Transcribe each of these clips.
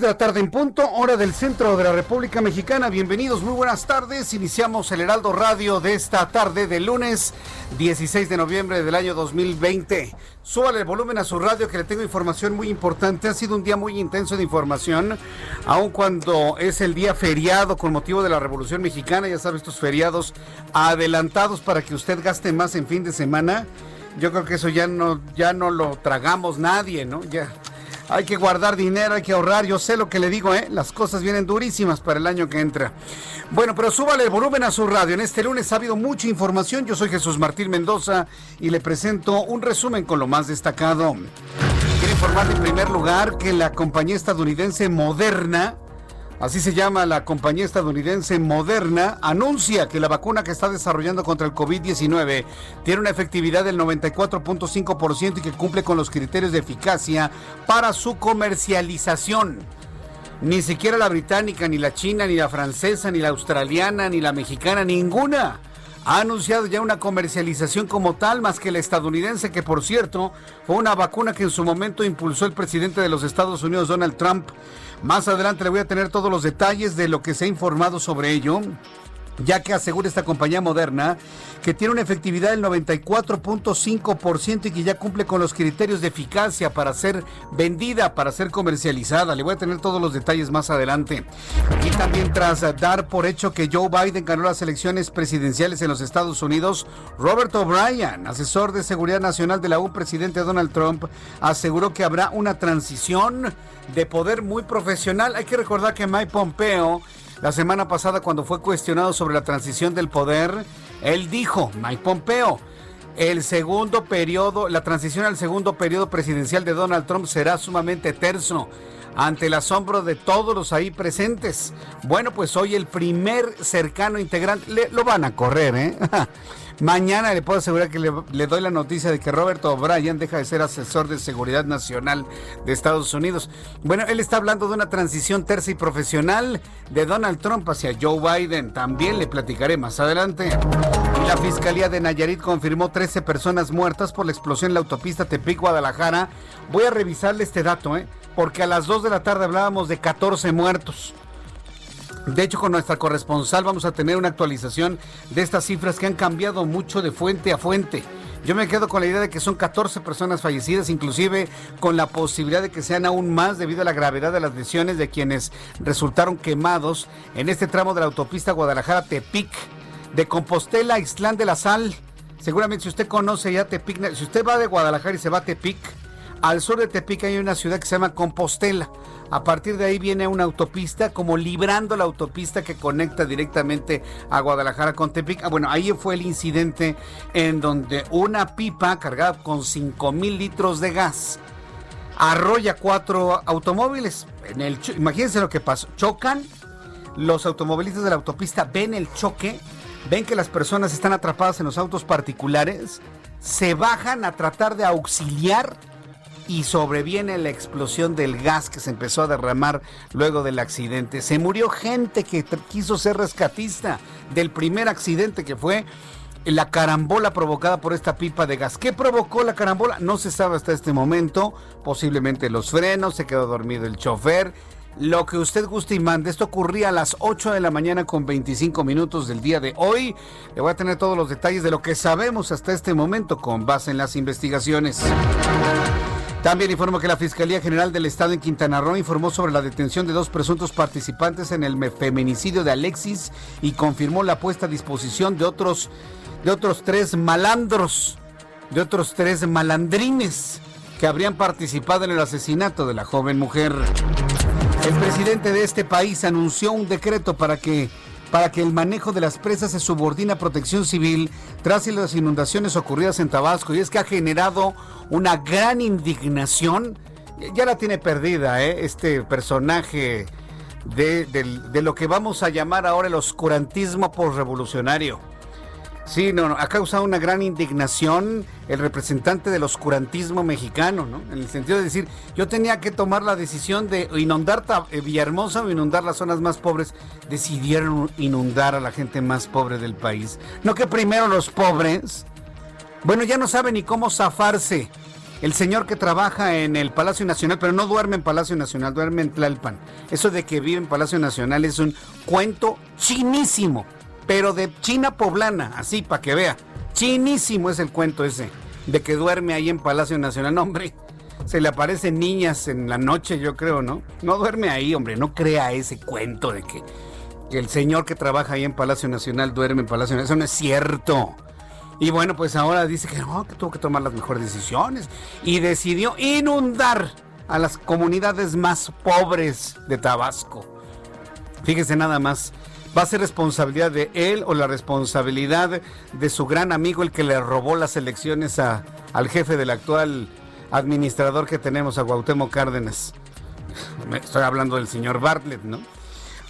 De la tarde en punto, hora del centro de la República Mexicana. Bienvenidos, muy buenas tardes. Iniciamos el Heraldo Radio de esta tarde de lunes 16 de noviembre del año 2020. Súbale el volumen a su radio que le tengo información muy importante. Ha sido un día muy intenso de información, aun cuando es el día feriado con motivo de la Revolución Mexicana. Ya sabe, estos feriados adelantados para que usted gaste más en fin de semana. Yo creo que eso ya no, ya no lo tragamos nadie, ¿no? Ya hay que guardar dinero, hay que ahorrar. Yo sé lo que le digo, ¿eh? Las cosas vienen durísimas para el año que entra. Bueno, pero súbale el volumen a su radio. En este lunes ha habido mucha información. Yo soy Jesús Martín Mendoza y le presento un resumen con lo más destacado. Quiero informar en primer lugar que la compañía estadounidense Moderna Así se llama la compañía estadounidense Moderna, anuncia que la vacuna que está desarrollando contra el COVID-19 tiene una efectividad del 94.5% y que cumple con los criterios de eficacia para su comercialización. Ni siquiera la británica, ni la china, ni la francesa, ni la australiana, ni la mexicana, ninguna ha anunciado ya una comercialización como tal, más que la estadounidense, que por cierto fue una vacuna que en su momento impulsó el presidente de los Estados Unidos, Donald Trump. Más adelante le voy a tener todos los detalles de lo que se ha informado sobre ello ya que asegura esta compañía moderna que tiene una efectividad del 94.5% y que ya cumple con los criterios de eficacia para ser vendida, para ser comercializada. Le voy a tener todos los detalles más adelante. Y también tras dar por hecho que Joe Biden ganó las elecciones presidenciales en los Estados Unidos, Robert O'Brien, asesor de seguridad nacional de la U, presidente Donald Trump, aseguró que habrá una transición de poder muy profesional. Hay que recordar que Mike Pompeo la semana pasada, cuando fue cuestionado sobre la transición del poder, él dijo, Mike Pompeo, el segundo periodo, la transición al segundo periodo presidencial de Donald Trump será sumamente terso ante el asombro de todos los ahí presentes. Bueno, pues hoy el primer cercano integrante, lo van a correr, ¿eh? Mañana le puedo asegurar que le, doy la noticia de que Roberto O'Brien deja de ser asesor de seguridad nacional de Estados Unidos. Bueno, él está hablando de una transición tercia y profesional de Donald Trump hacia Joe Biden. También le platicaré más adelante. La Fiscalía de Nayarit confirmó 13 personas muertas por la explosión en la autopista Tepic-Guadalajara. Voy a revisarle este dato, ¿eh? porque a las 2 de la tarde hablábamos de 14 muertos. De hecho, con nuestra corresponsal vamos a tener una actualización de estas cifras que han cambiado mucho de fuente a fuente. Yo me quedo con la idea de que son 14 personas fallecidas, inclusive con la posibilidad de que sean aún más debido a la gravedad de las lesiones de quienes resultaron quemados en este tramo de la autopista Guadalajara-Tepic, de Compostela Islán de la Sal. Seguramente si usted conoce ya Tepic, si usted va de Guadalajara y se va a Tepic, al sur de Tepic hay una ciudad que se llama Compostela. A partir de ahí viene una autopista, como librando la autopista que conecta directamente a Guadalajara con Tepic. Ah, bueno, ahí fue el incidente en donde una pipa cargada con 5 mil litros de gas arrolla cuatro automóviles. En el, imagínense lo que pasó. Chocan, los automovilistas de la autopista ven el choque, ven que las personas están atrapadas en los autos particulares, se bajan a tratar de auxiliar y sobreviene la explosión del gas que se empezó a derramar luego del accidente. Se murió gente que quiso ser rescatista del primer accidente que fue la carambola provocada por esta pipa de gas. ¿Qué provocó la carambola? No se sabe hasta este momento. Posiblemente los frenos, se quedó dormido el chofer. Lo que usted guste y mande. Esto ocurría a las 8 de la mañana con 25 minutos del día de hoy. Le voy a tener todos los detalles de lo que sabemos hasta este momento con base en las investigaciones. También informo que la Fiscalía General del Estado en Quintana Roo informó sobre la detención de dos presuntos participantes en el feminicidio de Alexis y confirmó la puesta a disposición de otros, de otros tres malandros, de otros tres malandrines que habrían participado en el asesinato de la joven mujer. El presidente de este país anunció un decreto para que para que el manejo de las presas se subordine a protección civil tras las inundaciones ocurridas en Tabasco y es que ha generado una gran indignación. Ya la tiene perdida ¿eh? este personaje de, de lo que vamos a llamar ahora el oscurantismo postrevolucionario. Sí, no, no, ha causado una gran indignación el representante del oscurantismo mexicano, ¿no? En el sentido de decir, yo tenía que tomar la decisión de inundar eh, Villahermosa o inundar las zonas más pobres. Decidieron inundar a la gente más pobre del país. No que primero los pobres. Bueno, ya no sabe ni cómo zafarse. El señor que trabaja en el Palacio Nacional, pero no duerme en Palacio Nacional, duerme en Tlalpan. Eso de que vive en Palacio Nacional es un cuento chinísimo pero de China poblana, así para que vea. Chinísimo es el cuento ese, de que duerme ahí en Palacio Nacional. hombre, se le aparecen niñas en la noche, yo creo, ¿no? No duerme ahí, hombre, no crea ese cuento de que, el señor que trabaja ahí en Palacio Nacional duerme en Palacio Nacional. Eso no es cierto. Y bueno, pues ahora dice que no, que tuvo que tomar las mejores decisiones y decidió inundar a las comunidades más pobres de Tabasco. Fíjese nada más, ¿Va a ser responsabilidad de él o la responsabilidad de su gran amigo, el que le robó las elecciones al jefe del actual administrador que tenemos, a Guautemo Cárdenas? Estoy hablando del señor Bartlett, ¿no?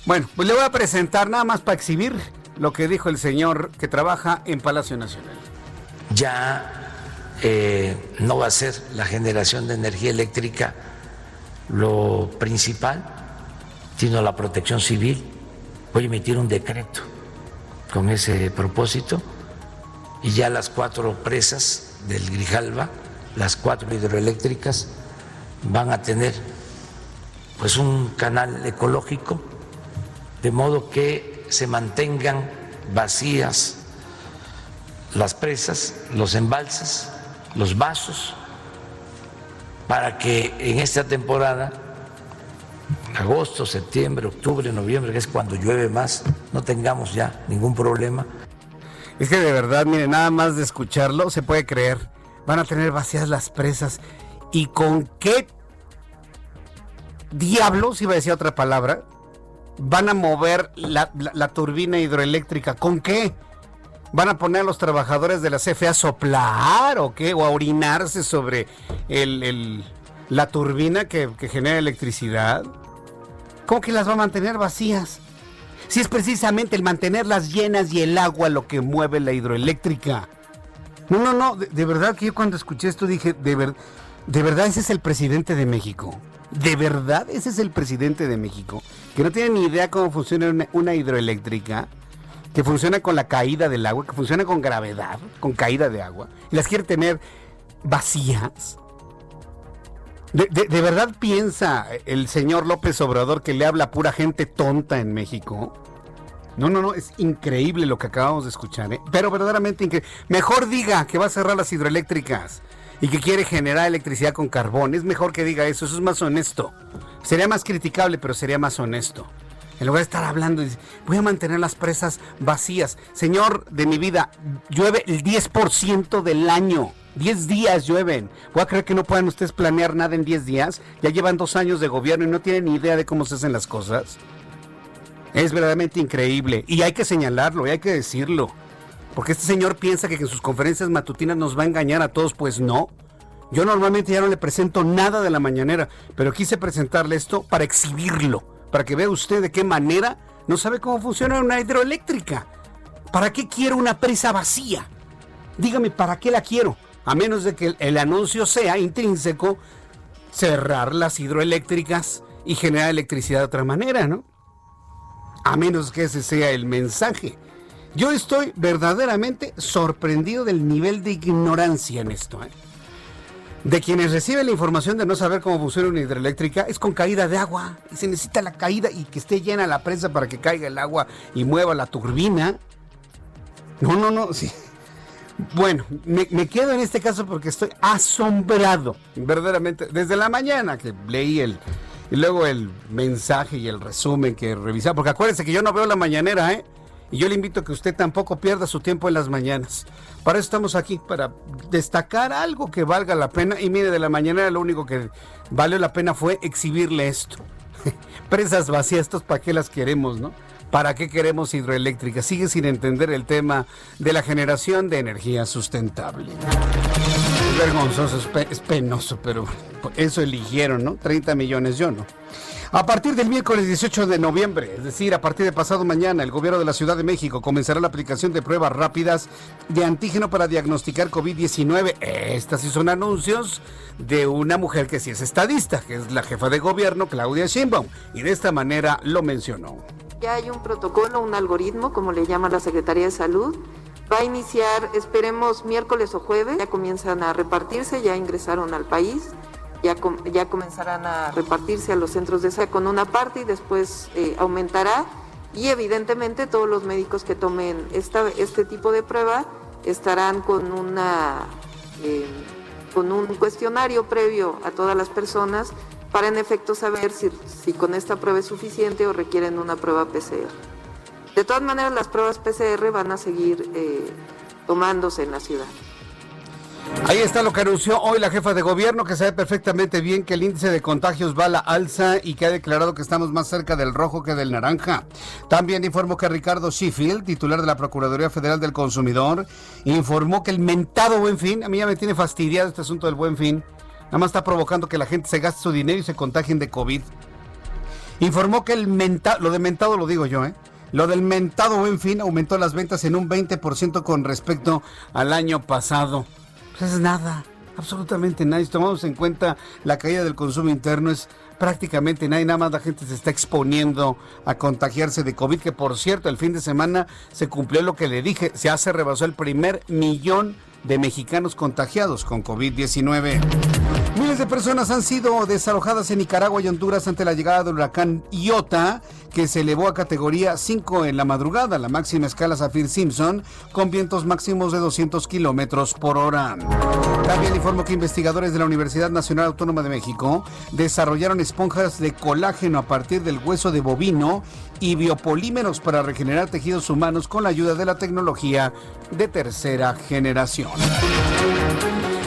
Bueno, pues le voy a presentar nada más para exhibir lo que dijo el señor que trabaja en Palacio Nacional. Ya eh, no va a ser la generación de energía eléctrica lo principal, sino la protección civil voy a emitir un decreto con ese propósito y ya las cuatro presas del Grijalva, las cuatro hidroeléctricas, van a tener pues un canal ecológico de modo que se mantengan vacías las presas, los embalses, los vasos, para que en esta temporada agosto, septiembre, octubre, noviembre, que es cuando llueve más, no tengamos ya ningún problema. Es que de verdad, mire, nada más de escucharlo se puede creer. Van a tener vacías las presas. ¿Y con qué diablos, iba a decir otra palabra, van a mover la, turbina hidroeléctrica? ¿Con qué? ¿Van a poner a los trabajadores de la CFE a soplar o qué? ¿O a orinarse sobre la turbina que genera electricidad? ¿Cómo que las va a mantener vacías? Si es precisamente el mantenerlas llenas y el agua lo que mueve la hidroeléctrica. No, no, no, de, verdad que yo cuando escuché esto dije, de, de verdad ese es el presidente de México. De verdad ese es el presidente de México. Que no tiene ni idea cómo funciona una hidroeléctrica. Que funciona con la caída del agua, que funciona con gravedad, con caída de agua. Y las quiere tener vacías. De, verdad piensa el señor López Obrador que le habla pura gente tonta en México? No, no, no, es increíble lo que acabamos de escuchar, ¿eh? pero verdaderamente increíble. Mejor diga que va a cerrar las hidroeléctricas y que quiere generar electricidad con carbón. Es mejor que diga eso, eso es más honesto. Sería más criticable, pero sería más honesto. En lugar de estar hablando, voy a mantener las presas vacías. Señor de mi vida, llueve el 10% del año. 10 días llueven. ¿Voy a creer que no puedan ustedes planear nada en 10 días? Ya llevan dos años de gobierno y no tienen ni idea de cómo se hacen las cosas. Es verdaderamente increíble. Y hay que señalarlo, y hay que decirlo. Porque este señor piensa que en sus conferencias matutinas nos va a engañar a todos. Pues no. Yo normalmente ya no le presento nada de la mañanera, pero quise presentarle esto para exhibirlo, para que vea usted de qué manera no sabe cómo funciona una hidroeléctrica. ¿Para qué quiero una presa vacía? Dígame, ¿para qué la quiero? A menos de que el, anuncio sea intrínseco, cerrar las hidroeléctricas y generar electricidad de otra manera, ¿no? A menos que ese sea el mensaje. Yo estoy verdaderamente sorprendido del nivel de ignorancia en esto. ¿eh? De quienes reciben la información de no saber cómo funciona una hidroeléctrica es con caída de agua. Y se necesita la caída y que esté llena la presa para que caiga el agua y mueva la turbina. No, no, no. Sí. Bueno, me, quedo en este caso porque estoy asombrado, verdaderamente, desde la mañana que leí el, y luego el mensaje y el resumen que revisaba, porque acuérdense que yo no veo la mañanera, ¿eh? Y yo le invito a que usted tampoco pierda su tiempo en las mañanas. Para eso estamos aquí, para destacar algo que valga la pena. Y mire, de la mañanera lo único que valió la pena fue exhibirle esto. Presas vacías, para qué las queremos, ¿no? ¿Para qué queremos hidroeléctrica? Sigue sin entender el tema de la generación de energía sustentable. Es vergonzoso, es, penoso, pero eso eligieron, ¿no? 30 millones, yo no. A partir del miércoles 18 de noviembre, es decir, a partir de pasado mañana, el gobierno de la Ciudad de México comenzará la aplicación de pruebas rápidas de antígeno para diagnosticar COVID-19. Estas sí son anuncios de una mujer que sí es estadista, que es la jefa de gobierno, Claudia Sheinbaum, y de esta manera lo mencionó. Ya hay un protocolo, un algoritmo, como le llama la Secretaría de Salud. Va a iniciar, esperemos, miércoles o jueves. Ya comienzan a repartirse, ya ingresaron al país. Ya, ya comenzarán a repartirse a los centros de salud con una parte y después eh, aumentará. Y evidentemente todos los médicos que tomen esta, este tipo de prueba estarán con, una, eh, con un cuestionario previo a todas las personas para en efecto saber si, si con esta prueba es suficiente o requieren una prueba PCR. De todas maneras, las pruebas PCR van a seguir eh, tomándose en la ciudad. Ahí está lo que anunció hoy la jefa de gobierno, que sabe perfectamente bien que el índice de contagios va a la alza y que ha declarado que estamos más cerca del rojo que del naranja. También informó que Ricardo Sheffield, titular de la Procuraduría Federal del Consumidor, informó que el mentado buen fin, a mí ya me tiene fastidiado este asunto del buen fin, Nada más está provocando que la gente se gaste su dinero y se contagien de COVID. Informó que el mentado, lo de mentado lo digo yo, ¿eh? Lo del mentado buen fin aumentó las ventas en un 20% con respecto al año pasado. Pues es nada, absolutamente nada. Si tomamos en cuenta la caída del consumo interno, es prácticamente nada. nada más la gente se está exponiendo a contagiarse de COVID, que por cierto, el fin de semana se cumplió lo que le dije, se hace rebasó el primer millón de mexicanos contagiados con COVID-19. Miles de personas han sido desalojadas en Nicaragua y Honduras ante la llegada del huracán Iota, que se elevó a categoría 5 en la madrugada, la máxima escala Zafir Simpson, con vientos máximos de 200 kilómetros por hora. También informó que investigadores de la Universidad Nacional Autónoma de México desarrollaron esponjas de colágeno a partir del hueso de bovino y biopolímeros para regenerar tejidos humanos con la ayuda de la tecnología de tercera generación.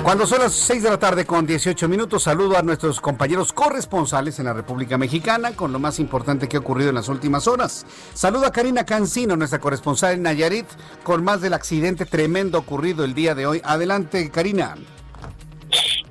Cuando son las 6 de la tarde con 18 minutos, saludo a nuestros compañeros corresponsales en la República Mexicana con lo más importante que ha ocurrido en las últimas horas. Saludo a Karina Cancino, nuestra corresponsal en Nayarit, con más del accidente tremendo ocurrido el día de hoy. Adelante, Karina.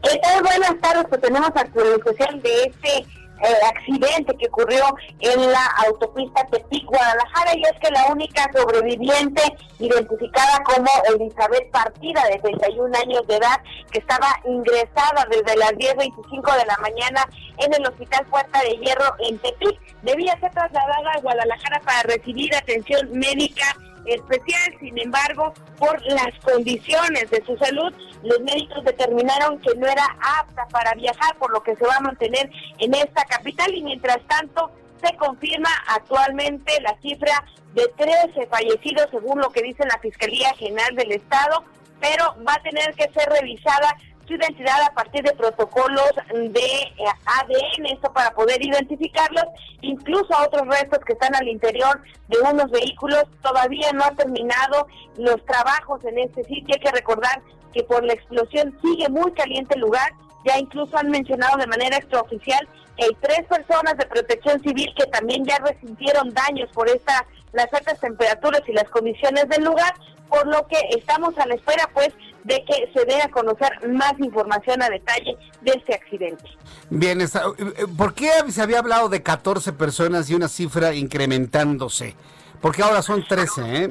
¿Qué tal? Buenas tardes, pues tenemos actualización de este eh, accidente que ocurrió en la autopista Tepic-Guadalajara y es que la única sobreviviente identificada como Elizabeth Partida de 31 años de edad que estaba ingresada desde las 10.25 de la mañana en el Hospital Puerta de Hierro en Tepic debía ser trasladada a Guadalajara para recibir atención médica especial. Sin embargo, por las condiciones de su salud, los médicos determinaron que no era apta para viajar, por lo que se va a mantener en esta capital y mientras tanto se confirma actualmente la cifra de 13 fallecidos según lo que dice la Fiscalía General del Estado, pero va a tener que ser revisada su identidad a partir de protocolos de eh, ADN, esto para poder identificarlos, incluso a otros restos que están al interior de unos vehículos. Todavía no ha terminado los trabajos en este sitio. Hay que recordar que por la explosión sigue muy caliente el lugar. Ya incluso han mencionado de manera extraoficial que hay tres personas de protección civil que también ya resintieron daños por esta las altas temperaturas y las condiciones del lugar, por lo que estamos a la espera pues de que se dé a conocer más información a detalle de este accidente. Bien, eh, eh, ¿por qué se había hablado de 14 personas y una cifra incrementándose? Porque ahora son 13, ¿eh?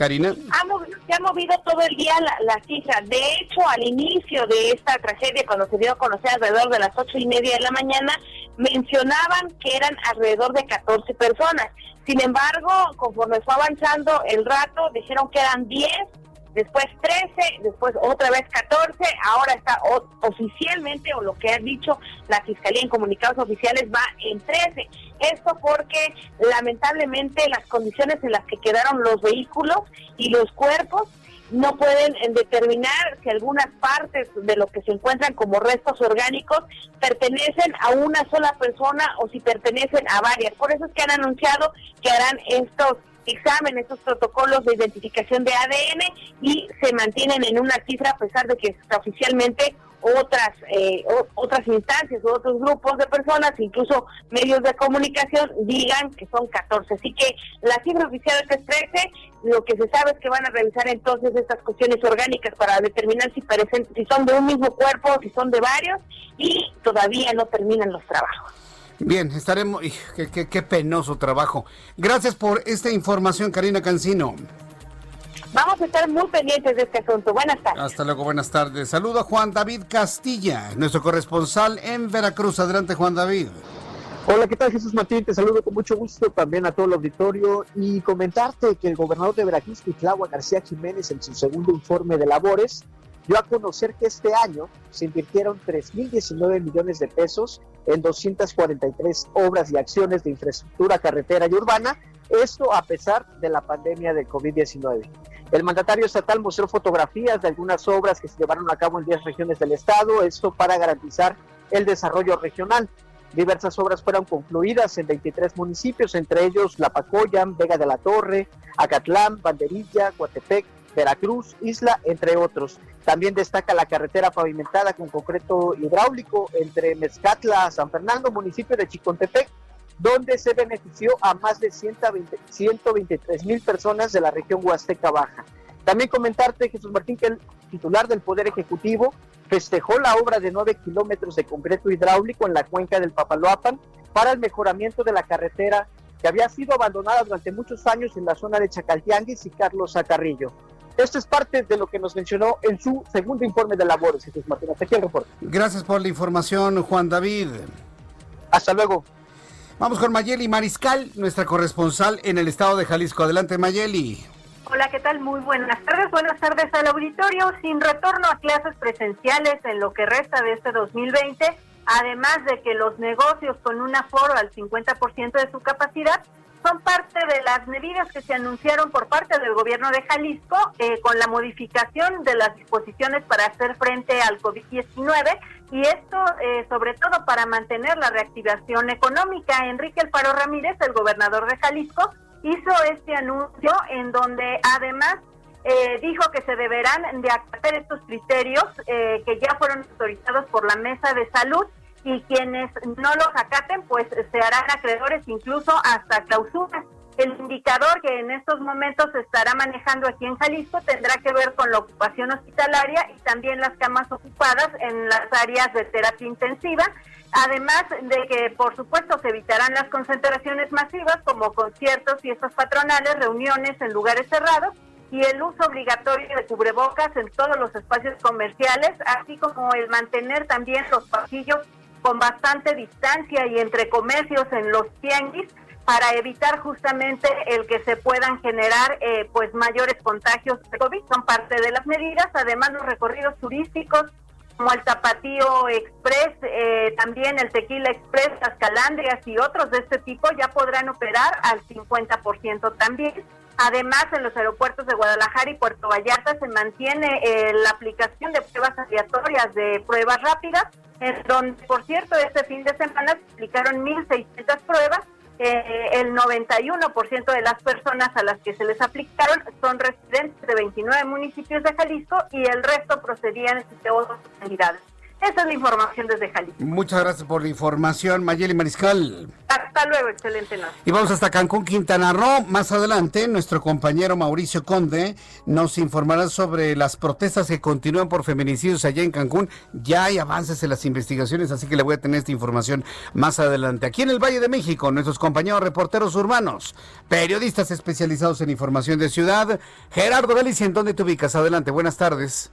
Karina. se ha movido todo el día la, cifra. De hecho, al inicio de esta tragedia, cuando se dio a conocer alrededor de las ocho y media de la mañana, mencionaban que eran alrededor de 14 personas. Sin embargo, conforme fue avanzando el rato, dijeron que eran 10 después 13, después otra vez 14, ahora está oficialmente, o lo que ha dicho la Fiscalía en comunicados oficiales, va en 13. Esto porque lamentablemente las condiciones en las que quedaron los vehículos y los cuerpos no pueden eh, determinar si algunas partes de lo que se encuentran como restos orgánicos pertenecen a una sola persona o si pertenecen a varias. Por eso es que han anunciado que harán estos examen, estos protocolos de identificación de ADN y se mantienen en una cifra a pesar de que oficialmente otras eh, otras instancias o otros grupos de personas, incluso medios de comunicación, digan que son 14. Así que la cifra oficial es 13. Lo que se sabe es que van a revisar entonces estas cuestiones orgánicas para determinar si parecen, si son de un mismo cuerpo, si son de varios, y todavía no terminan los trabajos. Bien, estaremos. Qué, qué, penoso trabajo. Gracias por esta información, Karina Cancino. Vamos a estar muy pendientes de este asunto. Buenas tardes. Hasta luego, buenas tardes. Saludo a Juan David Castilla, nuestro corresponsal en Veracruz. Adelante, Juan David. Hola, ¿qué tal Jesús Martín? Te saludo con mucho gusto también a todo el auditorio y comentarte que el gobernador de Veracruz, Cuitlagua García Jiménez, en su segundo informe de labores, dio a conocer que este año se invirtieron 3.019 millones de pesos en 243 obras y acciones de infraestructura carretera y urbana, esto a pesar de la pandemia del COVID-19. El mandatario estatal mostró fotografías de algunas obras que se llevaron a cabo en 10 regiones del estado, esto para garantizar el desarrollo regional. Diversas obras fueron concluidas en 23 municipios, entre ellos La Pacoyan, Vega de la Torre, Acatlán, Banderilla, Coatepec, Veracruz, Isla, entre otros. También destaca la carretera pavimentada con concreto hidráulico entre Mezcatla, San Fernando, municipio de Chicontepec, donde se benefició a más de 120, 123 mil personas de la región Huasteca Baja. También comentarte, Jesús Martín, que el titular del Poder Ejecutivo festejó la obra de 9 kilómetros de concreto hidráulico en la cuenca del Papaloapan para el mejoramiento de la carretera que había sido abandonada durante muchos años en la zona de Chacaltianguis y Carlos Zacarrillo. Esto es parte de lo que nos mencionó en su segundo informe de labores, Jesús Martín. Hasta aquí el reporte. Gracias por la información, Juan David. Hasta luego. Vamos con Mayeli Mariscal, nuestra corresponsal en el estado de Jalisco. Adelante, Mayeli. Hola, ¿qué tal? Muy buenas tardes. Buenas tardes al auditorio. Sin retorno a clases presenciales en lo que resta de este 2020, además de que los negocios con un aforo al 50% de su capacidad son parte de las medidas que se anunciaron por parte del gobierno de Jalisco eh, con la modificación de las disposiciones para hacer frente al COVID-19 y esto eh, sobre todo para mantener la reactivación económica. Enrique Alfaro Ramírez, el gobernador de Jalisco, hizo este anuncio en donde además eh, dijo que se deberán de acatar estos criterios que ya fueron autorizados por la Mesa de Salud y quienes no los acaten pues se harán acreedores incluso hasta clausura. El indicador que en estos momentos se estará manejando aquí en Jalisco tendrá que ver con la ocupación hospitalaria y también las camas ocupadas en las áreas de terapia intensiva, además de que por supuesto se evitarán las concentraciones masivas como conciertos, fiestas patronales, reuniones en lugares cerrados y el uso obligatorio de cubrebocas en todos los espacios comerciales, así como el mantener también los pasillos con bastante distancia y entre comercios en los tianguis para evitar justamente el que se puedan generar eh, pues mayores contagios de COVID. Son parte de las medidas, además los recorridos turísticos como el Tapatío Express, eh, también el Tequila Express, las Calandrias y otros de este tipo ya podrán operar al 50% también. Además, en los aeropuertos de Guadalajara y Puerto Vallarta se mantiene eh, la aplicación de pruebas aleatorias de pruebas rápidas en donde, por cierto, este fin de semana se aplicaron 1.600 pruebas. Eh, el 91% de las personas a las que se les aplicaron son residentes de 29 municipios de Jalisco y el resto procedían de otras comunidades. Esa es la información desde Jalisco. Muchas gracias por la información, Mayeli Mariscal. Hasta luego, excelente noche. Y vamos hasta Cancún, Quintana Roo. Más adelante, nuestro compañero Mauricio Conde nos informará sobre las protestas que continúan por feminicidios allá en Cancún. Ya hay avances en las investigaciones, así que le voy a tener esta información más adelante. Aquí en el Valle de México, nuestros compañeros reporteros urbanos, periodistas especializados en información de ciudad. Gerardo Galicia, ¿en dónde te ubicas? Adelante, buenas tardes.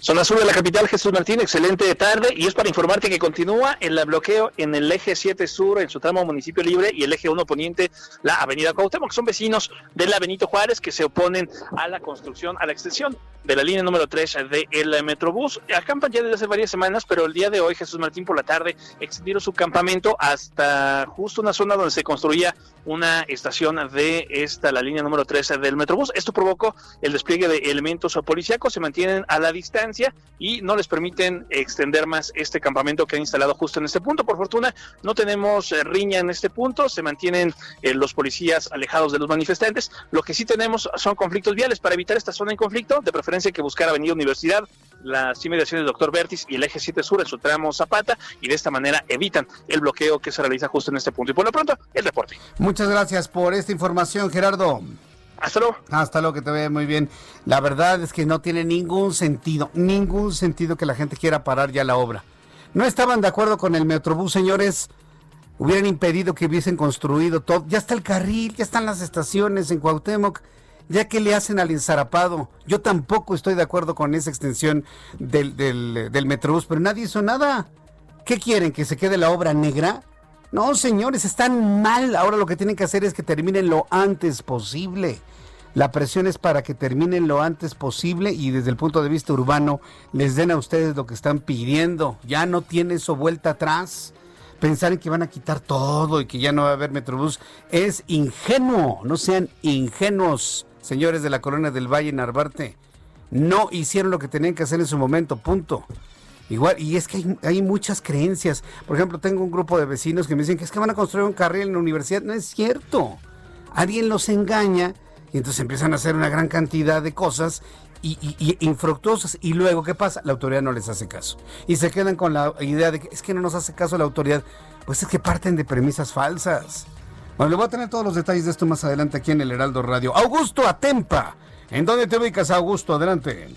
Zona sur de la capital, Jesús Martín, excelente tarde. Y es para informarte que continúa el bloqueo en el eje 7 sur, en su tramo municipio libre, y el eje 1 poniente, la avenida Cuauhtémoc, son vecinos de la Benito Juárez que se oponen a la construcción, a la extensión de la línea número 3 del Metrobús. Acampan ya desde hace varias semanas, pero el día de hoy, Jesús Martín, por la tarde, extendieron su campamento hasta justo una zona donde se construía una estación de esta, la línea número 3 del Metrobús. Esto provocó el despliegue de elementos policíacos, se mantienen a la distancia y no les permiten extender más este campamento que han instalado justo en este punto. Por fortuna, no tenemos eh, riña en este punto, se mantienen eh, los policías alejados de los manifestantes. Lo que sí tenemos son conflictos viales. Para evitar esta zona en conflicto, de preferencia que buscar Avenida Universidad, las inmediaciones del Doctor Vértiz y el eje 7 sur en su tramo Zapata, y de esta manera evitan el bloqueo que se realiza justo en este punto. Y por lo pronto, el reporte. Muchas gracias por esta información, Gerardo. Hasta luego. Hasta luego, que te vea muy bien. La verdad es que no tiene ningún sentido, ningún sentido que la gente quiera parar ya la obra. No estaban de acuerdo con el Metrobús, señores. Hubieran impedido que hubiesen construido todo. Ya está el carril, ya están las estaciones en Cuauhtémoc. Ya que le hacen al ensarapado. Yo tampoco estoy de acuerdo con esa extensión del, del, del Metrobús, pero nadie hizo nada. ¿Qué quieren? ¿Que se quede la obra negra? No, señores, están mal. Ahora lo que tienen que hacer es que terminen lo antes posible. La presión es para que terminen lo antes posible y desde el punto de vista urbano les den a ustedes lo que están pidiendo. Ya no tiene eso vuelta atrás. Pensar en que van a quitar todo y que ya no va a haber Metrobús es ingenuo. No sean ingenuos, señores de la Colonia del Valle Narvarte. No hicieron lo que tenían que hacer en su momento, punto. Igual, y es que hay, muchas creencias. Por ejemplo, tengo un grupo de vecinos que me dicen que es que van a construir un carril en la universidad. No es cierto. Alguien los engaña y entonces empiezan a hacer una gran cantidad de cosas y, infructuosas. Y luego, ¿qué pasa? La autoridad no les hace caso. Y se quedan con la idea de que es que no nos hace caso la autoridad. Pues es que parten de premisas falsas. Bueno, le voy a tener todos los detalles de esto más adelante aquí en el Heraldo Radio. Augusto Atempa. ¿En dónde te ubicas, Augusto? Adelante.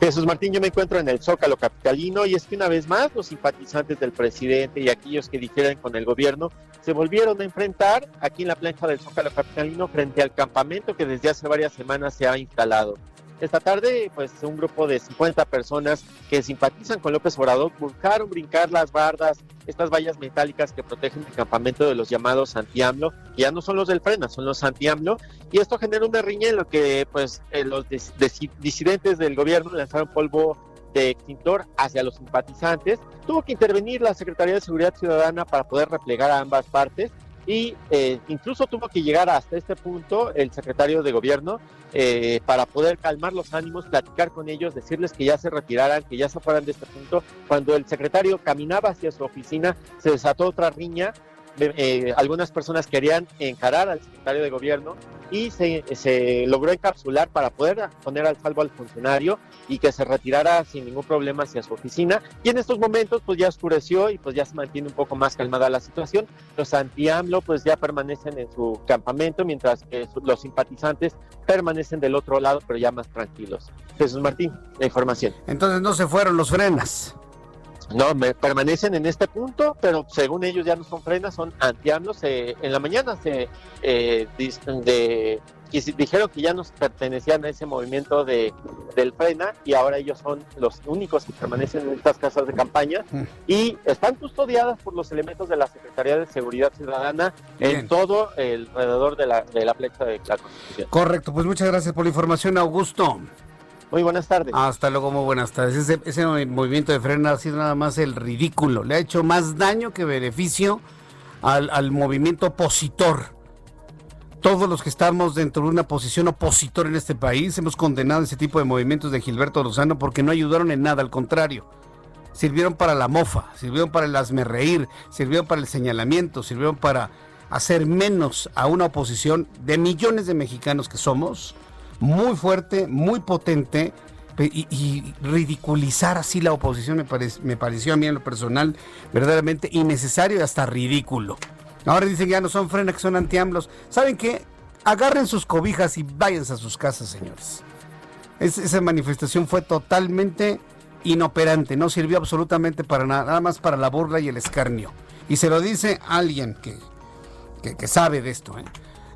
Jesús Martín, yo me encuentro en el Zócalo Capitalino y es que una vez más los simpatizantes del presidente y aquellos que difieren con el gobierno se volvieron a enfrentar aquí en la plancha del Zócalo Capitalino frente al campamento que desde hace varias semanas se ha instalado. Esta tarde, pues un grupo de 50 personas que simpatizan con López Obrador buscaron brincar las bardas, estas vallas metálicas que protegen el campamento de los llamados anti-AMLO, que ya no son los del Frena, son los anti-AMLO, y esto genera una riña en lo que pues eh, los disidentes del gobierno lanzaron polvo de extintor hacia los simpatizantes. Tuvo que intervenir la Secretaría de Seguridad Ciudadana para poder replegar a ambas partes y eh, incluso tuvo que llegar hasta este punto el secretario de gobierno eh, para poder calmar los ánimos, platicar con ellos, decirles que ya se retiraran, que ya se fueran de este punto. Cuando el secretario caminaba hacia su oficina, se desató otra riña eh, algunas personas querían encarar al secretario de gobierno y se, se, logró encapsular para poder poner al salvo al funcionario y que se retirara sin ningún problema hacia su oficina. Y en estos momentos pues ya oscureció y pues ya se mantiene un poco más calmada la situación. Los anti-AMLO pues ya permanecen en su campamento mientras que los simpatizantes permanecen del otro lado pero ya más tranquilos. Jesús Martín, la información. Entonces no se fueron los frenas. No, me, permanecen en este punto, pero según ellos ya no son frenas, son antianos. Eh, en la mañana se eh, de, dijeron que ya no pertenecían a ese movimiento de, del frena y ahora ellos son los únicos que permanecen en estas casas de campaña mm. y están custodiadas por los elementos de la Secretaría de Seguridad Ciudadana en todo el alrededor de la, de la flecha de la Constitución. Correcto, pues muchas gracias por la información, Augusto. Muy buenas tardes. Hasta luego, muy buenas tardes. Ese, movimiento de freno ha sido nada más el ridículo. Le ha hecho más daño que beneficio al, movimiento opositor. Todos los que estamos dentro de una posición opositor en este país hemos condenado ese tipo de movimientos de Gilberto Lozano porque no ayudaron en nada, al contrario. Sirvieron para la mofa, sirvieron para el hazme reír, sirvieron para el señalamiento, sirvieron para hacer menos a una oposición de millones de mexicanos que somos muy fuerte, muy potente. Y, ridiculizar así la oposición me, me pareció a mí en lo personal verdaderamente innecesario y hasta ridículo. Ahora dicen que ya no son frena, que son antiamblos. ¿Saben qué? Agarren sus cobijas y váyanse a sus casas, señores. esa manifestación fue totalmente inoperante, no sirvió absolutamente para nada, nada más para la burla y el escarnio. Y se lo dice alguien que, que, sabe de esto. ¿eh?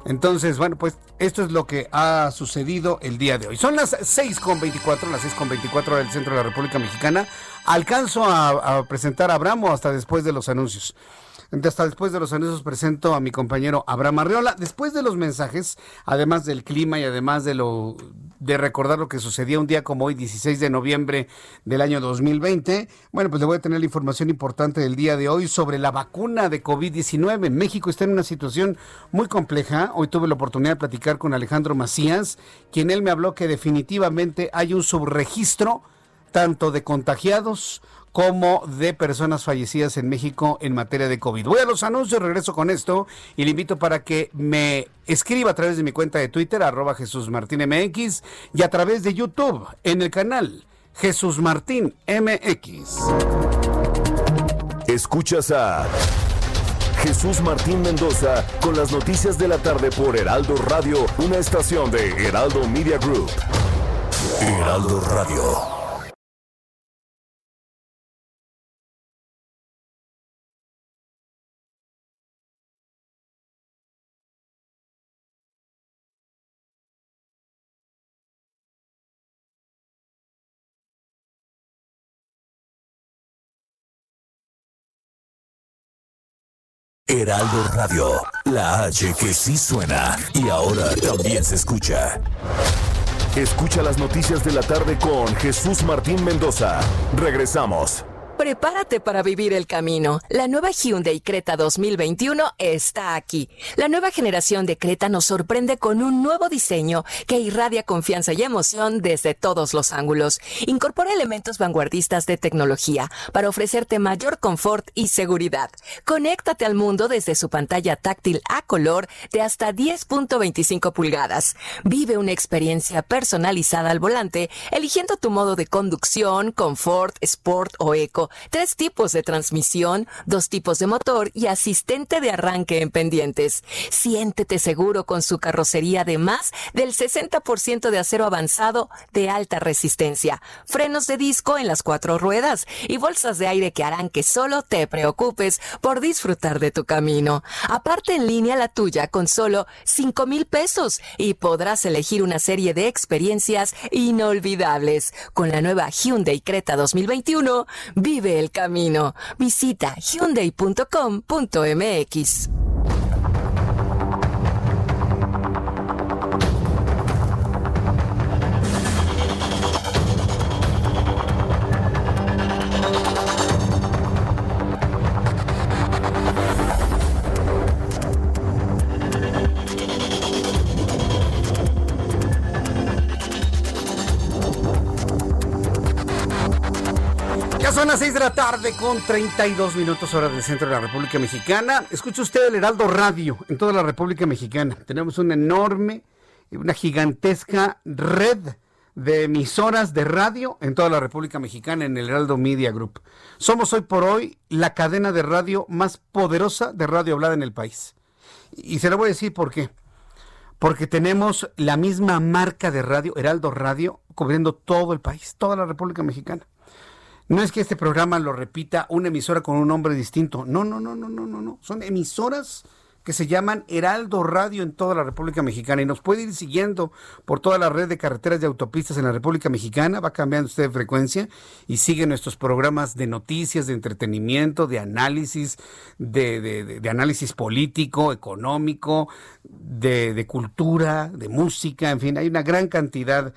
Entonces, bueno, pues esto es lo que ha sucedido el día de hoy. Son las 6.24, las 6.24 del centro de la República Mexicana. Alcanzo a, presentar a Abramo hasta después de los anuncios. Hasta después de los anuncios presento a mi compañero Abraham Arreola. Después de los mensajes, además del clima y además de lo de recordar lo que sucedía un día como hoy, 16 de noviembre del año 2020, bueno, pues le voy a tener la información importante del día de hoy sobre la vacuna de COVID-19. México está en una situación muy compleja. Hoy tuve la oportunidad de platicar con Alejandro Macías, quien él me habló que definitivamente hay un subregistro tanto de contagiados como de personas fallecidas en México en materia de COVID. Voy a los anuncios, regreso con esto y le invito para que me escriba a través de mi cuenta de Twitter, arroba Jesús Martín y a través de YouTube en el canal Jesús Martín MX. Escuchas a Jesús Martín Mendoza con las noticias de la tarde por Heraldo Radio, una estación de Heraldo Media Group. Heraldo Radio. Heraldo Radio, la H que sí suena y ahora también se escucha. Escucha las noticias de la tarde con Jesús Martín Mendoza. Regresamos. Prepárate para vivir el camino. La nueva Hyundai Creta 2021 está aquí. La nueva generación de Creta nos sorprende con un nuevo diseño que irradia confianza y emoción desde todos los ángulos. Incorpora elementos vanguardistas de tecnología para ofrecerte mayor confort y seguridad. Conéctate al mundo desde su pantalla táctil a color de hasta 10.25 pulgadas. Vive una experiencia personalizada al volante, eligiendo tu modo de conducción, confort, sport o eco tres tipos de transmisión, dos tipos de motor y asistente de arranque en pendientes. Siéntete seguro con su carrocería de más del 60% de acero avanzado de alta resistencia, frenos de disco en las cuatro ruedas y bolsas de aire que harán que solo te preocupes por disfrutar de tu camino. Aparte en línea la tuya con solo 5 mil pesos y podrás elegir una serie de experiencias inolvidables. Con la nueva Hyundai Creta 2021, Vive el camino. Visita hyundai.com.mx. las 6 de la tarde con 32 minutos hora del centro de la República Mexicana. Escucha usted el Heraldo Radio en toda la República Mexicana. Tenemos una enorme, una gigantesca red de emisoras de radio en toda la República Mexicana en el Heraldo Media Group. Somos hoy por hoy la cadena de radio más poderosa de radio hablada en el país. Y se lo voy a decir por qué. Porque tenemos la misma marca de radio, Heraldo Radio, cubriendo todo el país, toda la República Mexicana. No es que este programa lo repita una emisora con un nombre distinto. No, no, no, no, no, no, no. Son emisoras que se llaman Heraldo Radio en toda la República Mexicana y nos puede ir siguiendo por toda la red de carreteras y autopistas en la República Mexicana, va cambiando usted de frecuencia y sigue nuestros programas de noticias, de entretenimiento, de análisis, de, análisis político, económico, de, cultura, de música, en fin, hay una gran cantidad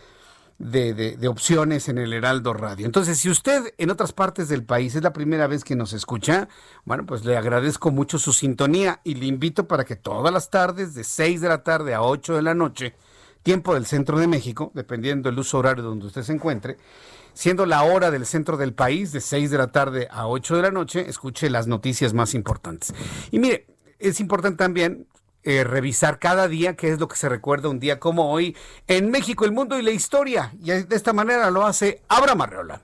de, opciones en el Heraldo Radio. Entonces, si usted en otras partes del país es la primera vez que nos escucha, bueno, pues le agradezco mucho su sintonía y le invito para que todas las tardes, de 6 de la tarde a 8 de la noche, tiempo del centro de México, dependiendo del uso horario donde usted se encuentre, siendo la hora del centro del país, de 6 de la tarde a 8 de la noche, escuche las noticias más importantes. Y mire, es importante también eh, revisar cada día qué es lo que se recuerda un día como hoy en México, el mundo y la historia. Y de esta manera lo hace Abraham Arreola.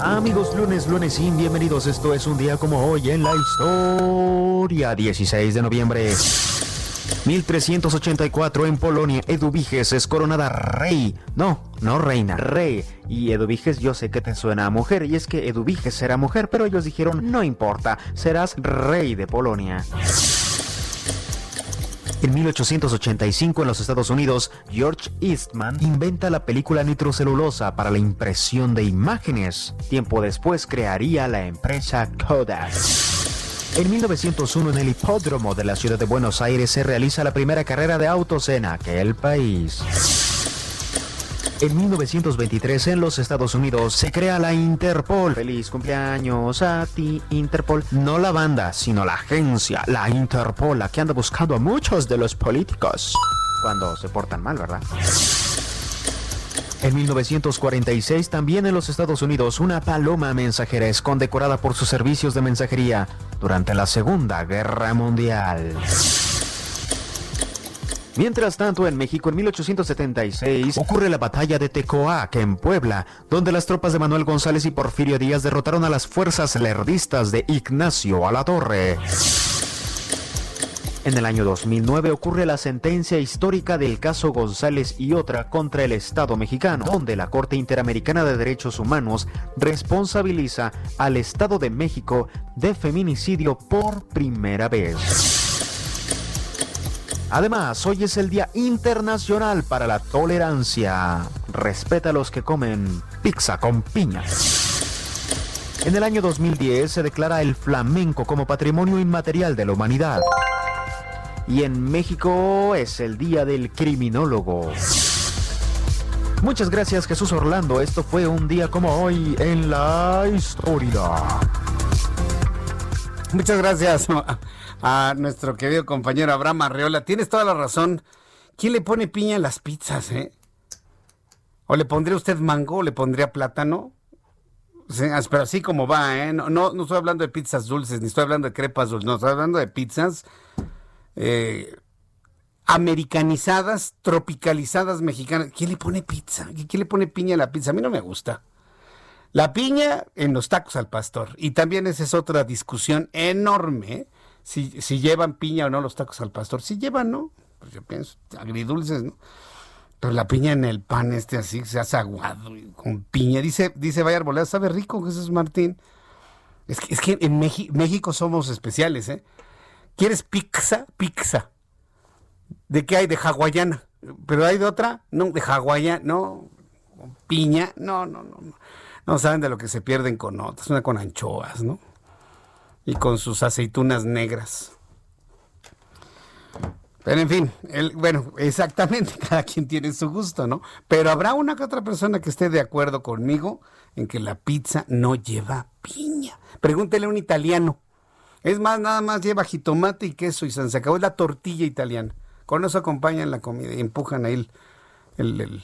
Amigos, lunes, lunes y bienvenidos. Esto es un día como hoy en la historia. 16 de noviembre. 1384 en Polonia, Eduviges es coronada rey. No, no reina, rey. Y Eduviges yo sé que te suena a mujer, y es que Eduviges era mujer, pero ellos dijeron, no importa, serás rey de Polonia. En 1885 en los Estados Unidos, George Eastman inventa la película nitrocelulosa para la impresión de imágenes. Tiempo después crearía la empresa Kodak. En 1901 en el hipódromo de la ciudad de Buenos Aires se realiza la primera carrera de autos en aquel país. En 1923 en los Estados Unidos se crea la Interpol. Feliz cumpleaños a ti, Interpol. No la banda, sino la agencia, la Interpol, la que anda buscando a muchos de los políticos. Cuando se portan mal, ¿verdad? En 1946, también en los Estados Unidos, una paloma mensajera es condecorada por sus servicios de mensajería durante la Segunda Guerra Mundial. Mientras tanto, en México, en 1876, ocurre la batalla de Tecoac, en Puebla, donde las tropas de Manuel González y Porfirio Díaz derrotaron a las fuerzas lerdistas de Ignacio Alatorre. En el año 2009 ocurre la sentencia histórica del caso González y otra contra el Estado mexicano, donde la Corte Interamericana de Derechos Humanos responsabiliza al Estado de México de feminicidio por primera vez. Además, hoy es el Día Internacional para la Tolerancia. Respeta a los que comen pizza con piña. En el año 2010 se declara el flamenco como patrimonio inmaterial de la humanidad. Y en México es el Día del Criminólogo. Muchas gracias Jesús Orlando. Esto fue un día como hoy en la historia. Muchas gracias a nuestro querido compañero Abraham Arreola. Tienes toda la razón. ¿Quién le pone piña a las pizzas, eh? ¿O le pondría usted mango o le pondría plátano? Pero así como va, ¿eh? No, no, estoy hablando de pizzas dulces, ni estoy hablando de crepas dulces, no, estoy hablando de pizzas eh, americanizadas, tropicalizadas mexicanas. ¿Quién le pone pizza? ¿Quién le pone piña a la pizza? A mí no me gusta. La piña en los tacos al pastor. Y también esa es otra discusión enorme si, si llevan piña o no los tacos al pastor. Si llevan, ¿no? Pues yo pienso, agridulces, ¿no? Pero la piña en el pan este así, se hace aguado, con piña. Dice, dice Vaya Arboleda, sabe rico Jesús Martín. Es que, es que en México somos especiales, ¿eh? ¿Quieres pizza? Pizza. ¿De qué hay? De hawaiana. ¿Pero hay de otra? No, de hawaiana, no. Con piña, no, no, no. No saben de lo que se pierden con otras. Una con anchoas, ¿no? y con sus aceitunas negras. Pero en fin, el, bueno, exactamente, cada quien tiene su gusto, ¿no? Pero habrá una que otra persona que esté de acuerdo conmigo en que la pizza no lleva piña. Pregúntele a un italiano. Es más, nada más lleva jitomate y queso y se acabó. Es la tortilla italiana. Con eso acompañan la comida y empujan ahí el, el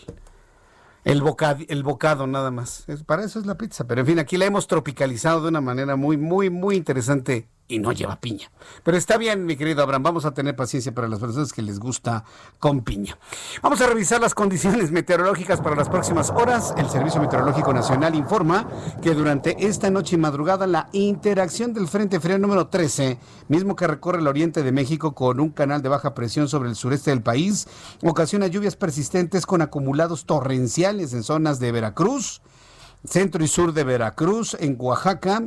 el, el bocado nada más. para eso es la pizza. Pero en fin, aquí la hemos tropicalizado de una manera muy, muy, muy interesante y no lleva piña. Pero está bien, mi querido Abraham, vamos a tener paciencia para las personas que les gusta con piña. Vamos a revisar las condiciones meteorológicas para las próximas horas. El Servicio Meteorológico Nacional informa que durante esta noche y madrugada la interacción del Frente Frío número 13, mismo que recorre el oriente de México con un canal de baja presión sobre el sureste del país, ocasiona lluvias persistentes con acumulados torrenciales en zonas de Veracruz, centro y sur de Veracruz, en Oaxaca,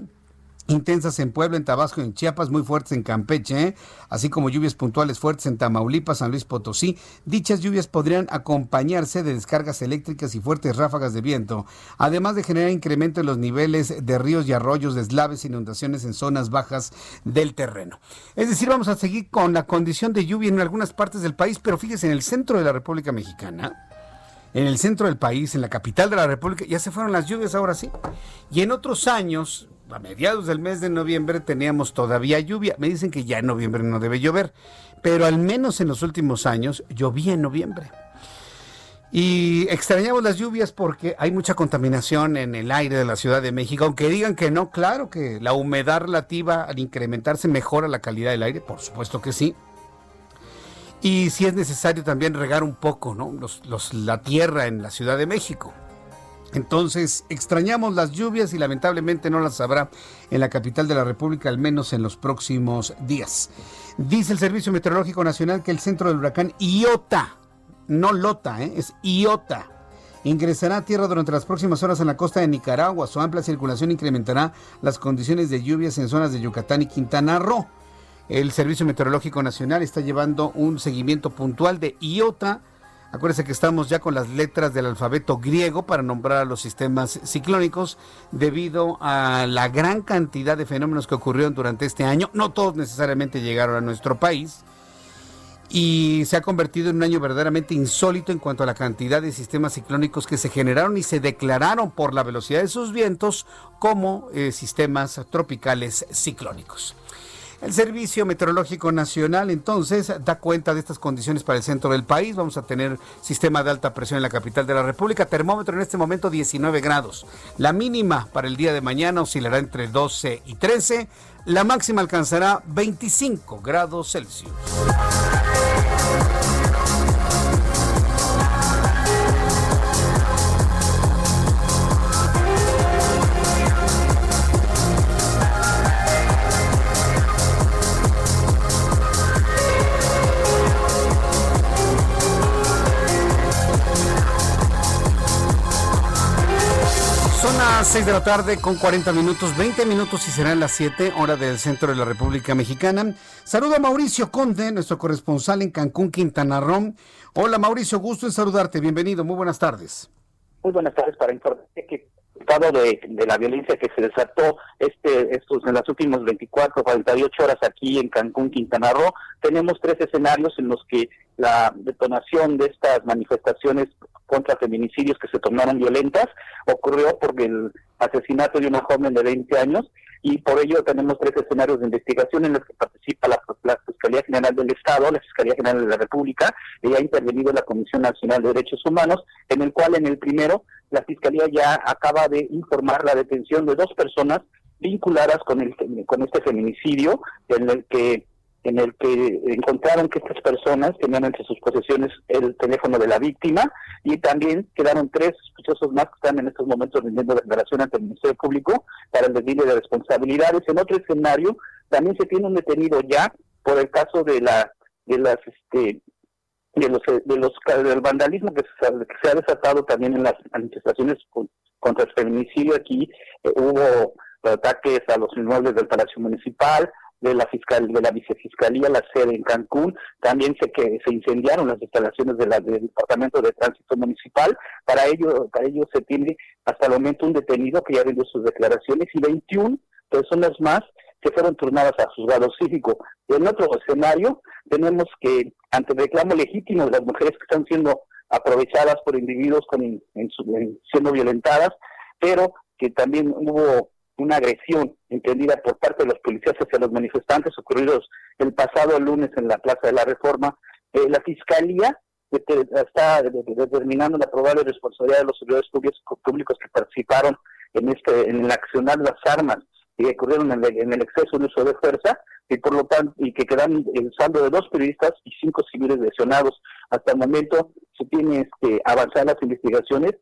intensas en Puebla, en Tabasco, en Chiapas, muy fuertes en Campeche, ¿eh? así como lluvias puntuales fuertes en Tamaulipas, San Luis Potosí. Dichas lluvias podrían acompañarse de descargas eléctricas y fuertes ráfagas de viento, además de generar incremento en los niveles de ríos y arroyos, deslaves inundaciones en zonas bajas del terreno. Es decir, vamos a seguir con la condición de lluvia en algunas partes del país, pero fíjese, en el centro de la República Mexicana, en el centro del país, en la capital de la República, ya se fueron las lluvias ahora sí. Y en otros años, a mediados del mes de noviembre teníamos todavía lluvia. Me dicen que ya en noviembre no debe llover, pero al menos en los últimos años llovía en noviembre. Y extrañamos las lluvias porque hay mucha contaminación en el aire de la Ciudad de México, aunque digan que no, claro que la humedad relativa al incrementarse mejora la calidad del aire, por supuesto que sí. Y si es necesario también regar un poco ¿no? la tierra en la Ciudad de México. Entonces, extrañamos las lluvias y lamentablemente no las habrá en la capital de la República, al menos en los próximos días. Dice el Servicio Meteorológico Nacional que el centro del huracán Iota, no Lota, ¿eh? es Iota, ingresará a tierra durante las próximas horas en la costa de Nicaragua. Su amplia circulación incrementará las condiciones de lluvias en zonas de Yucatán y Quintana Roo. El Servicio Meteorológico Nacional está llevando un seguimiento puntual de Iota Acuérdense que estamos ya con las letras del alfabeto griego para nombrar a los sistemas ciclónicos debido a la gran cantidad de fenómenos que ocurrieron durante este año. No todos necesariamente llegaron a nuestro país y se ha convertido en un año verdaderamente insólito en cuanto a la cantidad de sistemas ciclónicos que se generaron y se declararon por la velocidad de sus vientos como eh, sistemas tropicales ciclónicos. El Servicio Meteorológico Nacional entonces da cuenta de estas condiciones para el centro del país. Vamos a tener sistema de alta presión en la capital de la República. Termómetro en este momento 19 grados. La mínima para el día de mañana oscilará entre 12 y 13. La máxima alcanzará 25 grados Celsius. Las 6 de la tarde con 40 minutos, 20 minutos y serán las 7 hora del centro de la República Mexicana. Saludo a Mauricio Conde, nuestro corresponsal en Cancún, Quintana Roo. Hola Mauricio, gusto en saludarte, bienvenido, muy buenas tardes. Muy buenas tardes para informarte que estado de, la violencia que se desató este estos en las últimas 24 48 horas aquí en Cancún, Quintana Roo, tenemos tres escenarios en los que la detonación de estas manifestaciones contra feminicidios que se tornaron violentas ocurrió por el asesinato de una joven de 20 años y por ello tenemos tres escenarios de investigación en los que participa la, Fiscalía General del Estado, la Fiscalía General de la República y ha intervenido la Comisión Nacional de Derechos Humanos, en el cual en el primero la Fiscalía ya acaba de informar la detención de dos personas vinculadas con el con este feminicidio en el que en el que encontraron que estas personas tenían entre sus posesiones el teléfono de la víctima y también quedaron tres sospechosos más que están en estos momentos rindiendo declaración ante el Ministerio Público para el desvío de responsabilidades. En otro escenario también se tiene un detenido ya por el caso de la de las este de los de los del vandalismo que se, ha desatado también en las manifestaciones contra el feminicidio aquí eh, hubo ataques a los inmuebles del Palacio Municipal, de la fiscal de la vicefiscalía la sede en Cancún también se que se incendiaron las instalaciones de la, del departamento de tránsito municipal para ello para ello se tiene hasta el momento un detenido que ya dio sus declaraciones y 21 personas más que fueron turnadas a juzgado cívico. En otro escenario tenemos que ante el reclamo legítimo de las mujeres que están siendo aprovechadas por individuos con, siendo violentadas, pero que también hubo una agresión entendida por parte de los policías hacia los manifestantes ocurridos el pasado lunes en la Plaza de la Reforma. Eh, la Fiscalía está determinando la probable responsabilidad de los servidores públicos, que participaron en este en el accionar las armas que ocurrieron en el, exceso de uso de fuerza y por lo tanto y que quedan el saldo de dos periodistas y cinco civiles lesionados. Hasta el momento se tiene este, avanzadas las investigaciones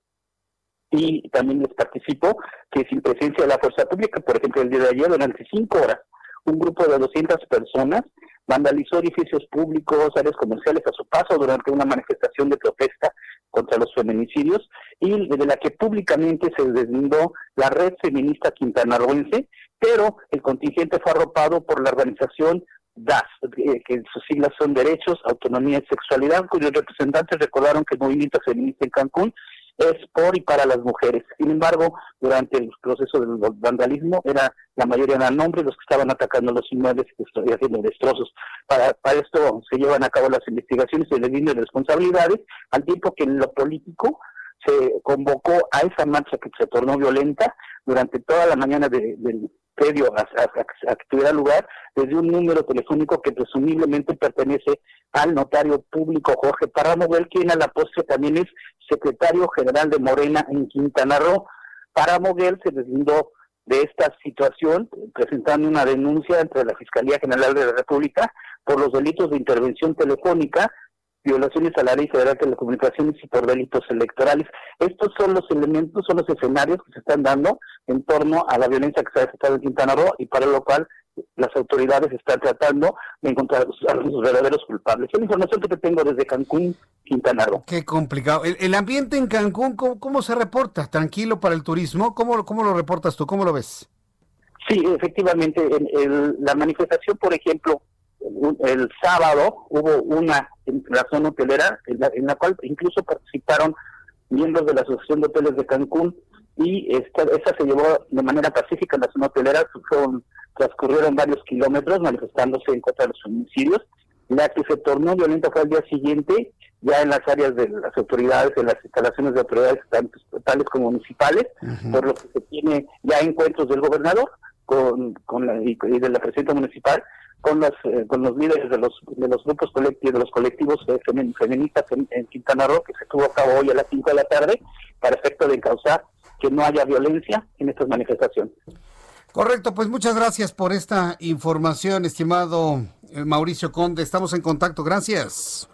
y también les participo que sin presencia de la fuerza pública, por ejemplo, el día de ayer, durante cinco horas, un grupo de 200 personas vandalizó edificios públicos, áreas comerciales a su paso durante una manifestación de protesta contra los feminicidios y de la que públicamente se deslindó la red feminista quintanarroense, pero el contingente fue arropado por la organización DAS, eh, que sus siglas son Derechos, Autonomía y Sexualidad, cuyos representantes recordaron que el movimiento feminista en Cancún es por y para las mujeres. Sin embargo, durante el proceso del vandalismo, era la mayoría eran hombres los que estaban atacando los inmuebles y haciendo destrozos. Para, para esto se llevan a cabo las investigaciones y el de responsabilidades, al tiempo que en lo político se convocó a esa marcha que se tornó violenta durante toda la mañana del previo a, que tuviera lugar desde un número telefónico que presumiblemente pertenece al notario público Jorge Paramoguel, quien a la postre también es secretario general de Morena en Quintana Roo. Paramoguel se deslindó de esta situación presentando una denuncia entre la Fiscalía General de la República por los delitos de intervención telefónica violaciones a la ley federal de telecomunicaciones y por delitos electorales. Estos son los elementos, son los escenarios que se están dando en torno a la violencia que se ha desatado en Quintana Roo y para lo cual las autoridades están tratando de encontrar a los verdaderos culpables. Es la información que te tengo desde Cancún, Quintana Roo. Qué complicado. ¿El, ambiente en Cancún cómo, se reporta? ¿Tranquilo para el turismo? ¿Cómo, cómo lo reportas tú? ¿Cómo lo ves? Sí, efectivamente. la manifestación, por ejemplo, el sábado hubo una en la zona hotelera en la, cual incluso participaron miembros de la Asociación de Hoteles de Cancún y esta, esa se llevó de manera pacífica en la zona hotelera. Fueron transcurrieron varios kilómetros manifestándose en contra de los homicidios. La que se tornó violenta fue al día siguiente, ya en las áreas de las autoridades, en las instalaciones de autoridades tanto estatales como municipales, por lo que se tiene ya encuentros del gobernador con, con la, y, de la presidenta municipal con los eh, con los líderes de los de los grupos colectivos de los colectivos eh, feministas en, en, Quintana Roo que se tuvo a cabo hoy a las 5 de la tarde para efecto de causar que no haya violencia en estas manifestaciones. Correcto, pues muchas gracias por esta información, estimado eh, Mauricio Conde. Estamos en contacto, gracias.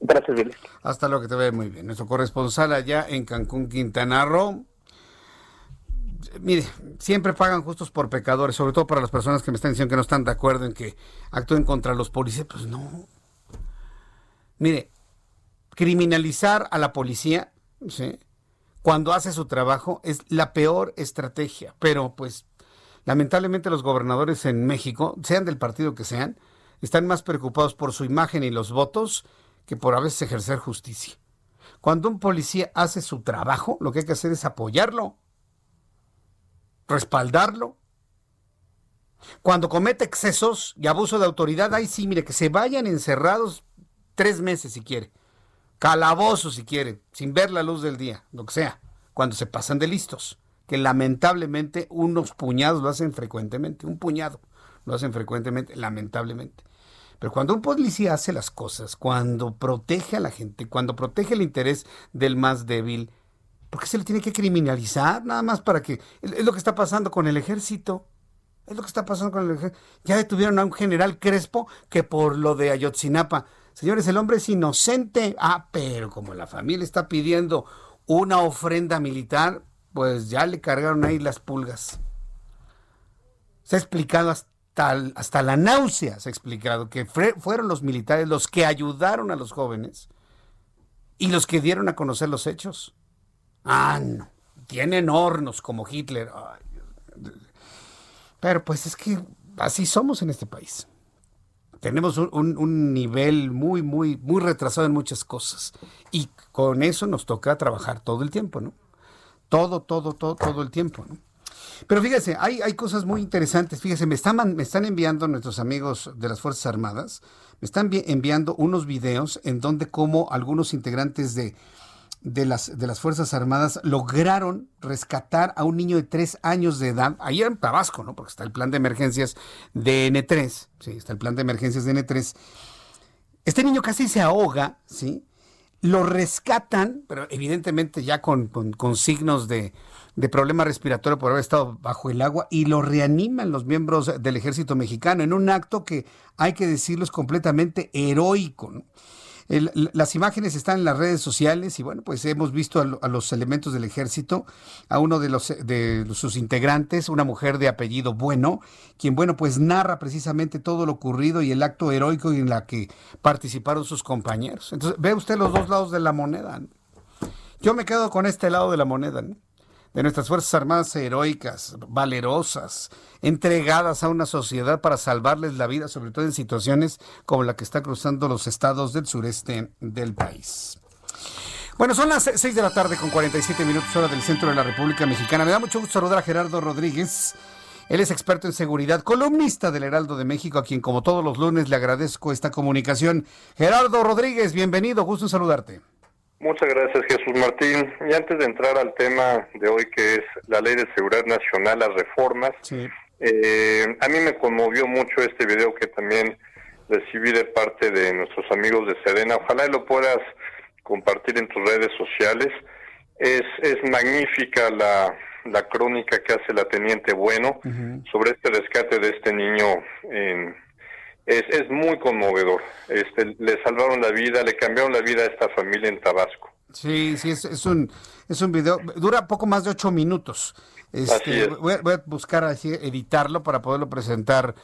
Gracias, Billy. Hasta luego, que te ve muy bien. Nuestro corresponsal allá en Cancún, Quintana Roo. Mire, siempre pagan justos por pecadores, sobre todo para las personas que me están diciendo que no están de acuerdo en que actúen contra los policías. Pues no. Mire, criminalizar a la policía, cuando hace su trabajo, es la peor estrategia. Pero pues Lamentablemente los gobernadores en México, sean del partido que sean, están más preocupados por su imagen y los votos que por a veces ejercer justicia. Cuando un policía hace su trabajo, lo que hay que hacer es apoyarlo, respaldarlo. Cuando comete excesos y abuso de autoridad, ahí sí, mire, que se vayan encerrados tres meses si quiere, calabozo si quiere, sin ver la luz del día, lo que sea, cuando se pasan de listos que lamentablemente unos puñados lo hacen frecuentemente, un puñado lo hacen frecuentemente, lamentablemente. Pero cuando un policía hace las cosas, cuando protege a la gente, cuando protege el interés del más débil, ¿por qué se le tiene que criminalizar? Nada más para que... Es lo que está pasando con el ejército. Es lo que está pasando con el ejército. Ya detuvieron a un general Crespo que por lo de Ayotzinapa. Señores, el hombre es inocente. Ah, pero como la familia está pidiendo una ofrenda militar, pues ya le cargaron ahí las pulgas. Se ha explicado hasta, hasta la náusea, se ha explicado que fueron los militares los que ayudaron a los jóvenes y los que dieron a conocer los hechos. Ah, no, tienen hornos como Hitler. Pero pues es que así somos en este país. Tenemos un, nivel muy, muy, muy retrasado en muchas cosas. Y con eso nos toca trabajar todo el tiempo, ¿no? Todo, todo, todo, todo el tiempo. ¿no? Pero fíjese, hay, hay cosas muy interesantes. Fíjese, me están, me están enviando nuestros amigos de las Fuerzas Armadas, me están enviando unos videos en donde como algunos integrantes de, de, las, de las Fuerzas Armadas lograron rescatar a un niño de tres años de edad, ahí en Tabasco, ¿no? Porque está el plan de emergencias de N3, sí, está el plan de emergencias de N3. Este niño casi se ahoga, ¿sí? lo rescatan, pero evidentemente ya con, signos de, de, problema respiratorio por haber estado bajo el agua, y lo reaniman los miembros del ejército mexicano en un acto que hay que decirlo es completamente heroico. ¿no? Las imágenes están en las redes sociales y bueno, pues hemos visto a, los elementos del ejército, a uno de, los, de sus integrantes, una mujer de apellido Bueno, quien bueno, pues narra precisamente todo lo ocurrido y el acto heroico en la que participaron sus compañeros. Entonces, ve usted los dos lados de la moneda. Yo me quedo con este lado de la moneda. ¿no? De nuestras Fuerzas Armadas heroicas, valerosas, entregadas a una sociedad para salvarles la vida, sobre todo en situaciones como la que está cruzando los estados del sureste del país. Bueno, son las 6 de la tarde con 47 minutos hora del centro de la República Mexicana. Me da mucho gusto saludar a Gerardo Rodríguez. Él es experto en seguridad, columnista del Heraldo de México, a quien como todos los lunes le agradezco esta comunicación. Gerardo Rodríguez, bienvenido, gusto saludarte. Muchas gracias, Jesús Martín. Y antes de entrar al tema de hoy, que es la Ley de Seguridad Nacional, las reformas, eh, a mí me conmovió mucho este video que también recibí de parte de nuestros amigos de Sedena. Ojalá lo puedas compartir en tus redes sociales. Es, es magnífica la, la crónica que hace la Teniente Bueno sobre este rescate de este niño en, es, es muy conmovedor. Este, le salvaron la vida, le cambiaron la vida a esta familia en Tabasco. Sí, sí, es, es un es un video, dura poco más de ocho minutos. Este, voy, a, buscar así editarlo para poderlo presentar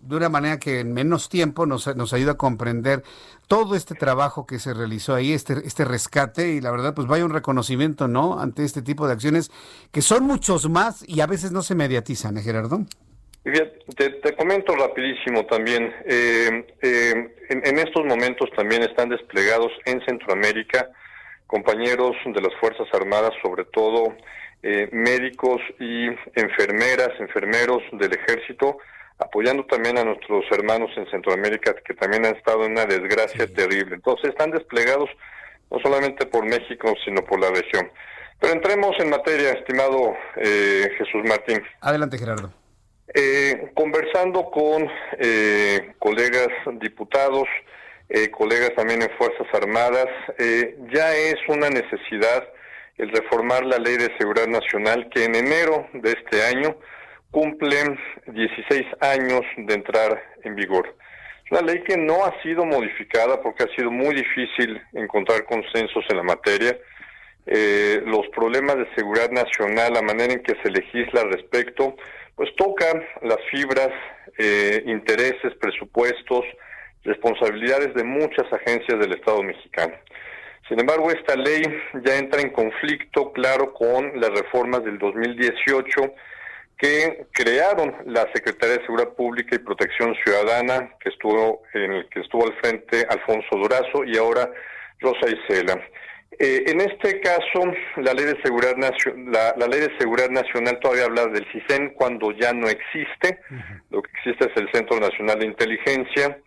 de una manera que en menos tiempo nos, nos ayuda a comprender todo este trabajo que se realizó ahí, este, este rescate y la verdad pues vaya un reconocimiento, ¿no? Ante este tipo de acciones que son muchos más y a veces no se mediatizan, ¿eh, Gerardo? Te, te, comento rapidísimo también, eh, eh, en, en, estos momentos también están desplegados en Centroamérica compañeros de las Fuerzas Armadas, sobre todo eh, médicos y enfermeras, enfermeros del ejército, apoyando también a nuestros hermanos en Centroamérica que también han estado en una desgracia terrible. Entonces están desplegados no solamente por México, sino por la región. Pero entremos en materia, estimado eh, Jesús Martín. Adelante, Gerardo. Eh, conversando con colegas diputados, eh, colegas también en Fuerzas Armadas, eh, ya es una necesidad el reformar la Ley de Seguridad Nacional que en enero de este año cumple 16 años de entrar en vigor. Es una ley que no ha sido modificada porque ha sido muy difícil encontrar consensos en la materia. Eh, los problemas de seguridad nacional, la manera en que se legisla al respecto, pues tocan las fibras, intereses, presupuestos, responsabilidades de muchas agencias del Estado mexicano. Sin embargo, esta ley ya entra en conflicto claro con las reformas del 2018 que crearon la Secretaría de Seguridad Pública y Protección Ciudadana, que estuvo en el que estuvo al frente Alfonso Durazo y ahora Rosa Isela. Eh, en este caso, la ley de seguridad la, la, ley de seguridad nacional todavía habla del CISEN cuando ya no existe. Lo que existe es el Centro Nacional de Inteligencia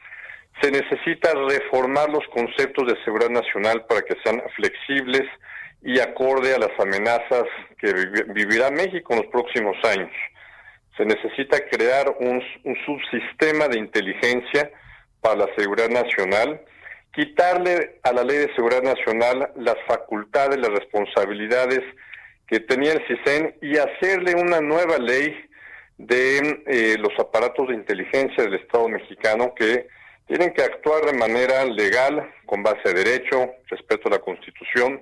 se necesita reformar los conceptos de seguridad nacional para que sean flexibles y acorde a las amenazas que vivirá México en los próximos años. Se necesita crear un, subsistema de inteligencia para la seguridad nacional, quitarle a la ley de seguridad nacional las facultades, las responsabilidades que tenía el CISEN y hacerle una nueva ley de eh, los aparatos de inteligencia del Estado mexicano que tienen que actuar de manera legal, con base a derecho, respeto a la Constitución,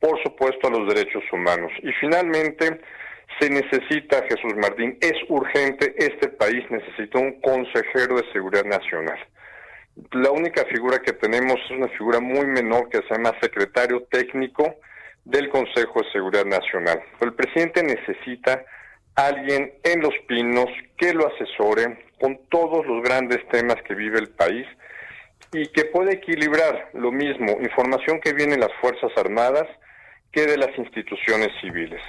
por supuesto a los derechos humanos. Y finalmente, se necesita, Jesús Martín, es urgente, este país necesita un consejero de seguridad nacional. La única figura que tenemos es una figura muy menor que se llama secretario técnico del Consejo de Seguridad Nacional. el presidente necesita alguien en Los Pinos que lo asesore con todos los grandes temas que vive el país y que puede equilibrar lo mismo información que viene de las Fuerzas Armadas que de las instituciones civiles.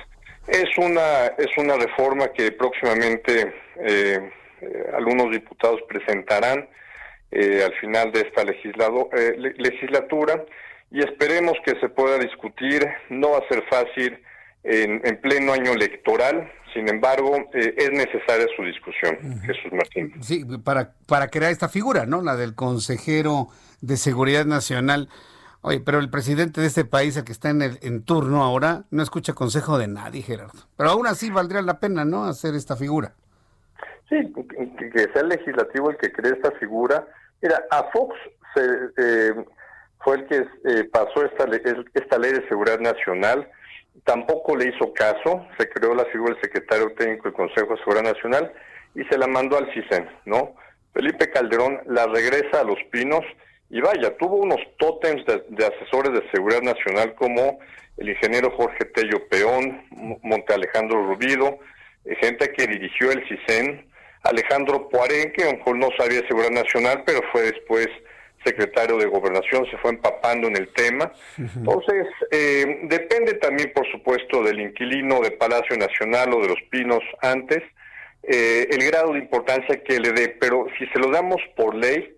Es una, es una reforma que próximamente eh, eh, algunos diputados presentarán eh, al final de esta legislado, legislatura y esperemos que se pueda discutir. No va a ser fácil en, en pleno año electoral, sin embargo, eh, es necesaria su discusión, Jesús Martín. Sí, para, para crear esta figura, ¿no? La del consejero de Seguridad Nacional. Oye, pero el presidente de este país, el que está en, el, en turno ahora, no escucha consejo de nadie, Gerardo. Pero aún así valdría la pena, ¿no? Hacer esta figura. Sí, que, sea el legislativo el que cree esta figura. Mira, a Fox se, eh, fue el que eh, pasó esta, esta ley de seguridad nacional tampoco le hizo caso, se creó la figura del secretario técnico del Consejo de Seguridad Nacional y se la mandó al CISEN, ¿no? Felipe Calderón la regresa a Los Pinos y vaya, tuvo unos tótems de, asesores de seguridad nacional como el ingeniero Jorge Tello Peón, Monte Alejandro Rubido, eh, gente que dirigió el CISEN, Alejandro Poiré, que a lo mejor no sabía de seguridad nacional, pero fue después secretario de Gobernación, se fue empapando en el tema. Entonces, eh, depende también, por supuesto, del inquilino de Palacio Nacional o de los Pinos antes, eh, el grado de importancia que le dé, pero si se lo damos por ley,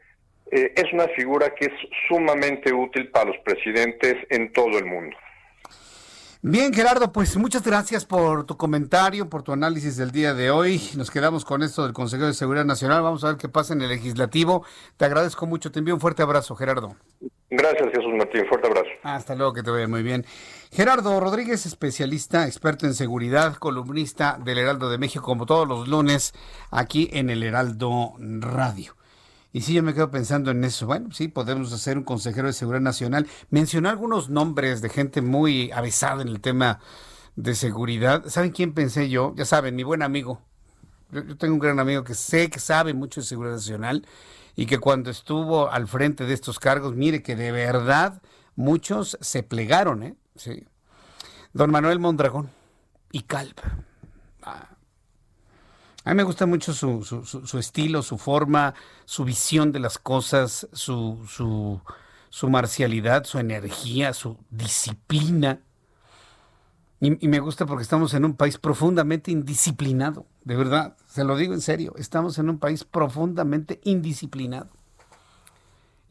eh, es una figura que es sumamente útil para los presidentes en todo el mundo. Bien, Gerardo, pues muchas gracias por tu comentario, por tu análisis del día de hoy. Nos quedamos con esto del Consejo de Seguridad Nacional. Vamos a ver qué pasa en el legislativo. Te agradezco mucho. Te envío un fuerte abrazo, Gerardo. Gracias, Jesús Martín. Fuerte abrazo. Hasta luego, que te vaya muy bien. Gerardo Rodríguez, especialista, experto en seguridad, columnista del Heraldo de México, como todos los lunes, aquí en el Heraldo Radio. Y sí, yo me quedo pensando en eso. Bueno, sí, podemos hacer un consejero de seguridad nacional. Mencionó algunos nombres de gente muy avesada en el tema de seguridad. ¿Saben quién pensé yo? Ya saben, mi buen amigo. Yo, tengo un gran amigo que sé que sabe mucho de seguridad nacional y que cuando estuvo al frente de estos cargos, mire que de verdad muchos se plegaron, ¿eh? Sí. Don Manuel Mondragón y Calva. A mí me gusta mucho su, su, estilo, su forma, su visión de las cosas, su, su, marcialidad, su energía, su disciplina. Y, me gusta porque estamos en un país profundamente indisciplinado, de verdad, se lo digo en serio, estamos en un país profundamente indisciplinado.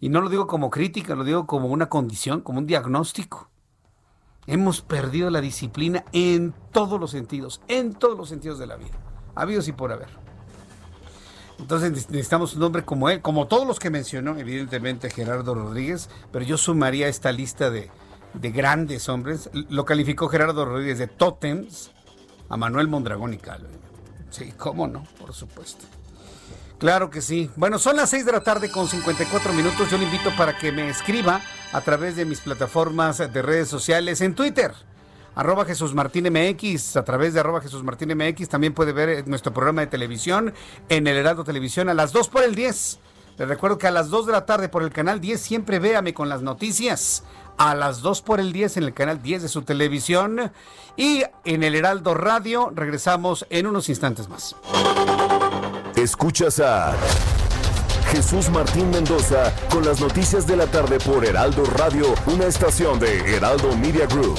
Y no lo digo como crítica, lo digo como una condición, como un diagnóstico. Hemos perdido la disciplina en todos los sentidos, en todos los sentidos de la vida habidos y por haber. Entonces necesitamos un hombre como él, como todos los que mencionó, evidentemente Gerardo Rodríguez, pero yo sumaría esta lista de, grandes hombres. Lo calificó Gerardo Rodríguez de tótems a Manuel Mondragón y Calvo. Sí, cómo no, por supuesto. Claro que sí. Bueno, son las 6 de la tarde con 54 minutos. Yo le invito para que me escriba a través de mis plataformas de redes sociales en Twitter arroba Jesús Martín MX, a través de arroba Jesús Martín MX, también puede ver eh, nuestro programa de televisión en el Heraldo Televisión a las 2 por el 10. Les recuerdo que a las 2 de la tarde por el canal 10 siempre véame con las noticias. A las 2 por el 10 en el canal 10 de su televisión. Y en el Heraldo Radio regresamos en unos instantes más. Escuchas a Jesús Martín Mendoza con las noticias de la tarde por Heraldo Radio, una estación de Heraldo Media Group.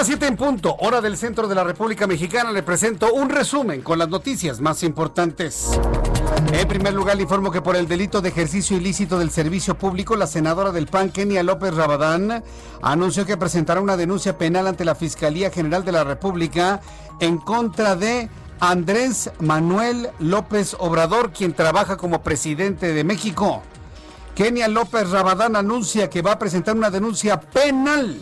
Las 7 en punto, hora del centro de la República Mexicana. Le presento un resumen con las noticias más importantes. En primer lugar, le informo que por el delito de ejercicio ilícito del servicio público, la senadora del PAN, Kenia López Rabadán, anunció que presentará una denuncia penal ante la Fiscalía General de la República en contra de Andrés Manuel López Obrador, quien trabaja como presidente de México. Kenia López Rabadán anuncia que va a presentar una denuncia penal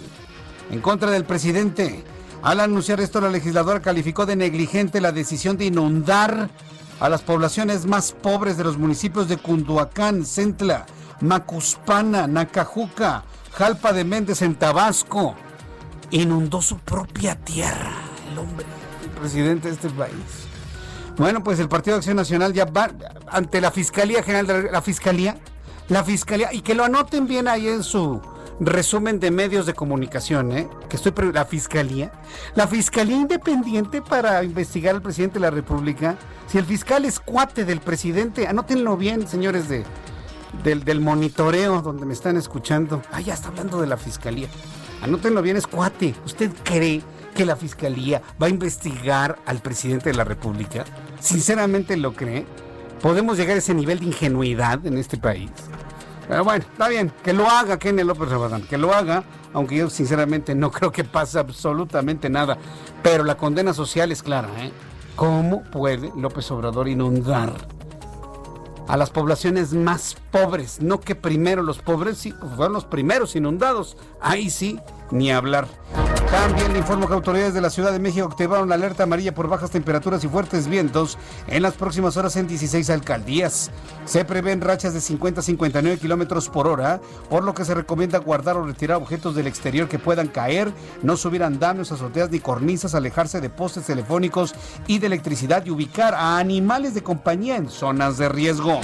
en contra del presidente. Al anunciar esto, la legisladora calificó de negligente la decisión de inundar a las poblaciones más pobres de los municipios de Cunduacán, Centla, Macuspana, Nacajuca, Jalpa de Méndez en Tabasco. Inundó su propia tierra, el hombre, el presidente de este país. Bueno, pues el Partido de Acción Nacional ya va ante la Fiscalía General de la Fiscalía, la Fiscalía, y que lo anoten bien ahí en su resumen de medios de comunicación, ¿eh? que estoy la fiscalía, la fiscalía independiente para investigar al presidente de la República. Si el fiscal es cuate del presidente, anótenlo bien, señores de del, del monitoreo donde me están escuchando. Ah, ya está hablando de la fiscalía. Anótenlo bien, es cuate. ¿Usted cree que la fiscalía va a investigar al presidente de la República? ¿Sinceramente lo cree? ¿Podemos llegar a ese nivel de ingenuidad en este país? Pero bueno, está bien, que lo haga Kenny López Rabadán, que lo haga, aunque yo sinceramente no creo que pase absolutamente nada. Pero la condena social es clara, ¿eh? ¿Cómo puede López Obrador inundar a las poblaciones más pobres? No que primero los pobres, sí, pues fueron los primeros inundados. Ahí sí, ni hablar. También le informo que autoridades de la Ciudad de México activaron la alerta amarilla por bajas temperaturas y fuertes vientos en las próximas horas en 16 alcaldías. Se prevén rachas de 50 a 59 kilómetros por hora, por lo que se recomienda guardar o retirar objetos del exterior que puedan caer, no subir andamios, azoteas ni cornisas, alejarse de postes telefónicos y de electricidad y ubicar a animales de compañía en zonas de riesgo.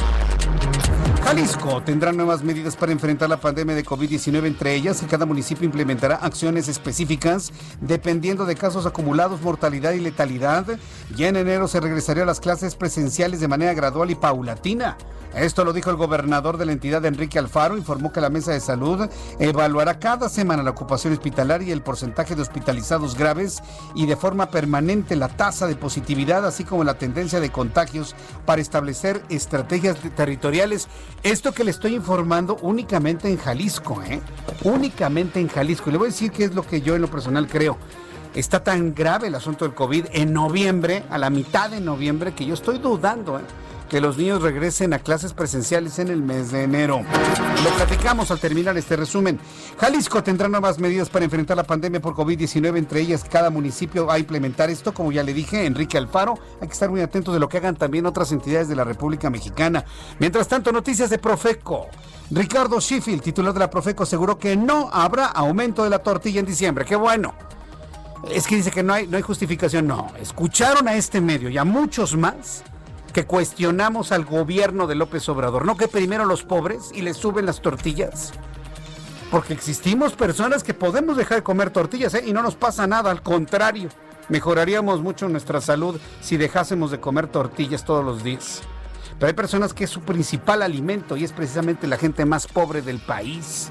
Jalisco tendrá nuevas medidas para enfrentar la pandemia de COVID-19, entre ellas que cada municipio implementará acciones específicas dependiendo de casos acumulados, mortalidad y letalidad. Ya en enero se regresaría a las clases presenciales de manera gradual y paulatina. Esto lo dijo el gobernador de la entidad, Enrique Alfaro, informó que la mesa de salud evaluará cada semana la ocupación hospitalaria y el porcentaje de hospitalizados graves y de forma permanente la tasa de positividad, así como la tendencia de contagios para establecer estrategias territoriales. Esto que le estoy informando únicamente en Jalisco, ¿eh? Únicamente en Jalisco. Y le voy a decir qué es lo que yo en lo personal creo. Está tan grave el asunto del COVID en noviembre, a la mitad de noviembre, que yo estoy dudando, ¿eh? Que los niños regresen a clases presenciales en el mes de enero. Lo platicamos al terminar este resumen. Jalisco tendrá nuevas medidas para enfrentar la pandemia por COVID-19, entre ellas cada municipio va a implementar esto, como ya le dije, Enrique Alfaro. Hay que estar muy atentos de lo que hagan también otras entidades de la República Mexicana. Mientras tanto, noticias de Profeco. Ricardo Sheffield, titular de la Profeco, aseguró que no habrá aumento de la tortilla en diciembre. ¡Qué bueno! Es que dice que no hay, no hay justificación. No, escucharon a este medio y a muchos más que cuestionamos al gobierno de López Obrador, no que primero los pobres y les suben las tortillas. Porque existimos personas que podemos dejar de comer tortillas ¿eh? y no nos pasa nada, al contrario, mejoraríamos mucho nuestra salud si dejásemos de comer tortillas todos los días. Pero hay personas que es su principal alimento y es precisamente la gente más pobre del país.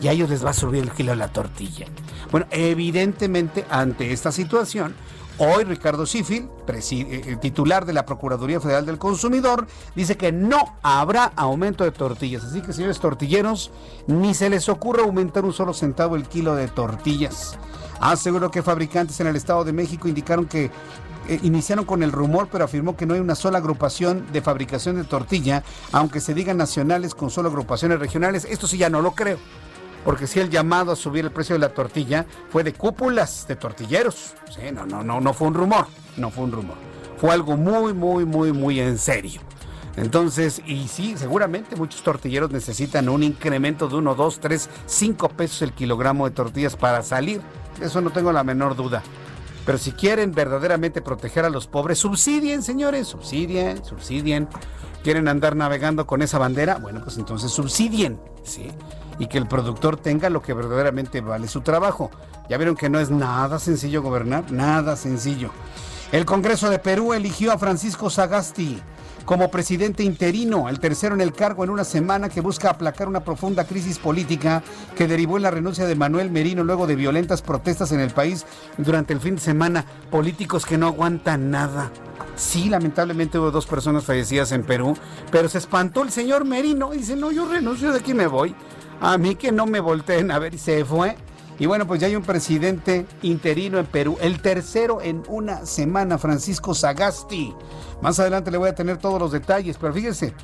Y a ellos les va a subir el kilo de la tortilla. Bueno, evidentemente ante esta situación, Hoy Ricardo Sifil, eh, titular de la Procuraduría Federal del Consumidor, dice que no habrá aumento de tortillas. Así que señores tortilleros, ni se les ocurra aumentar un solo centavo el kilo de tortillas. Aseguró que fabricantes en el Estado de México indicaron que eh, iniciaron con el rumor, pero afirmó que no hay una sola agrupación de fabricación de tortilla, aunque se digan nacionales con solo agrupaciones regionales. Esto sí ya no lo creo porque si el llamado a subir el precio de la tortilla fue de cúpulas de tortilleros. Sí, no, no, no, no fue un rumor, no fue un rumor. Fue algo muy, muy, muy, muy en serio. Entonces, y sí, seguramente muchos tortilleros necesitan un incremento de 1, 2, 3, 5 pesos el kilogramo de tortillas para salir. Eso no tengo la menor duda. Pero si quieren verdaderamente proteger a los pobres, subsidien, señores, subsidien, subsidien. ¿Quieren andar navegando con esa bandera? Bueno, pues entonces subsidien, ¿sí? Y que el productor tenga lo que verdaderamente vale su trabajo. Ya vieron que no es nada sencillo gobernar, nada sencillo. El Congreso de Perú eligió a Francisco Sagasti como presidente interino, el tercero en el cargo en una semana que busca aplacar una profunda crisis política que derivó en la renuncia de Manuel Merino luego de violentas protestas en el país durante el fin de semana. Políticos que no aguantan nada. Sí, lamentablemente hubo dos personas fallecidas en Perú, pero se espantó el señor Merino y dice, no, yo renuncio, de aquí me voy. A mí que no me volteen a ver y se fue. Y bueno, pues ya hay un presidente interino en Perú, el tercero en una semana, Francisco Sagasti. Más adelante le voy a tener todos los detalles, pero fíjense,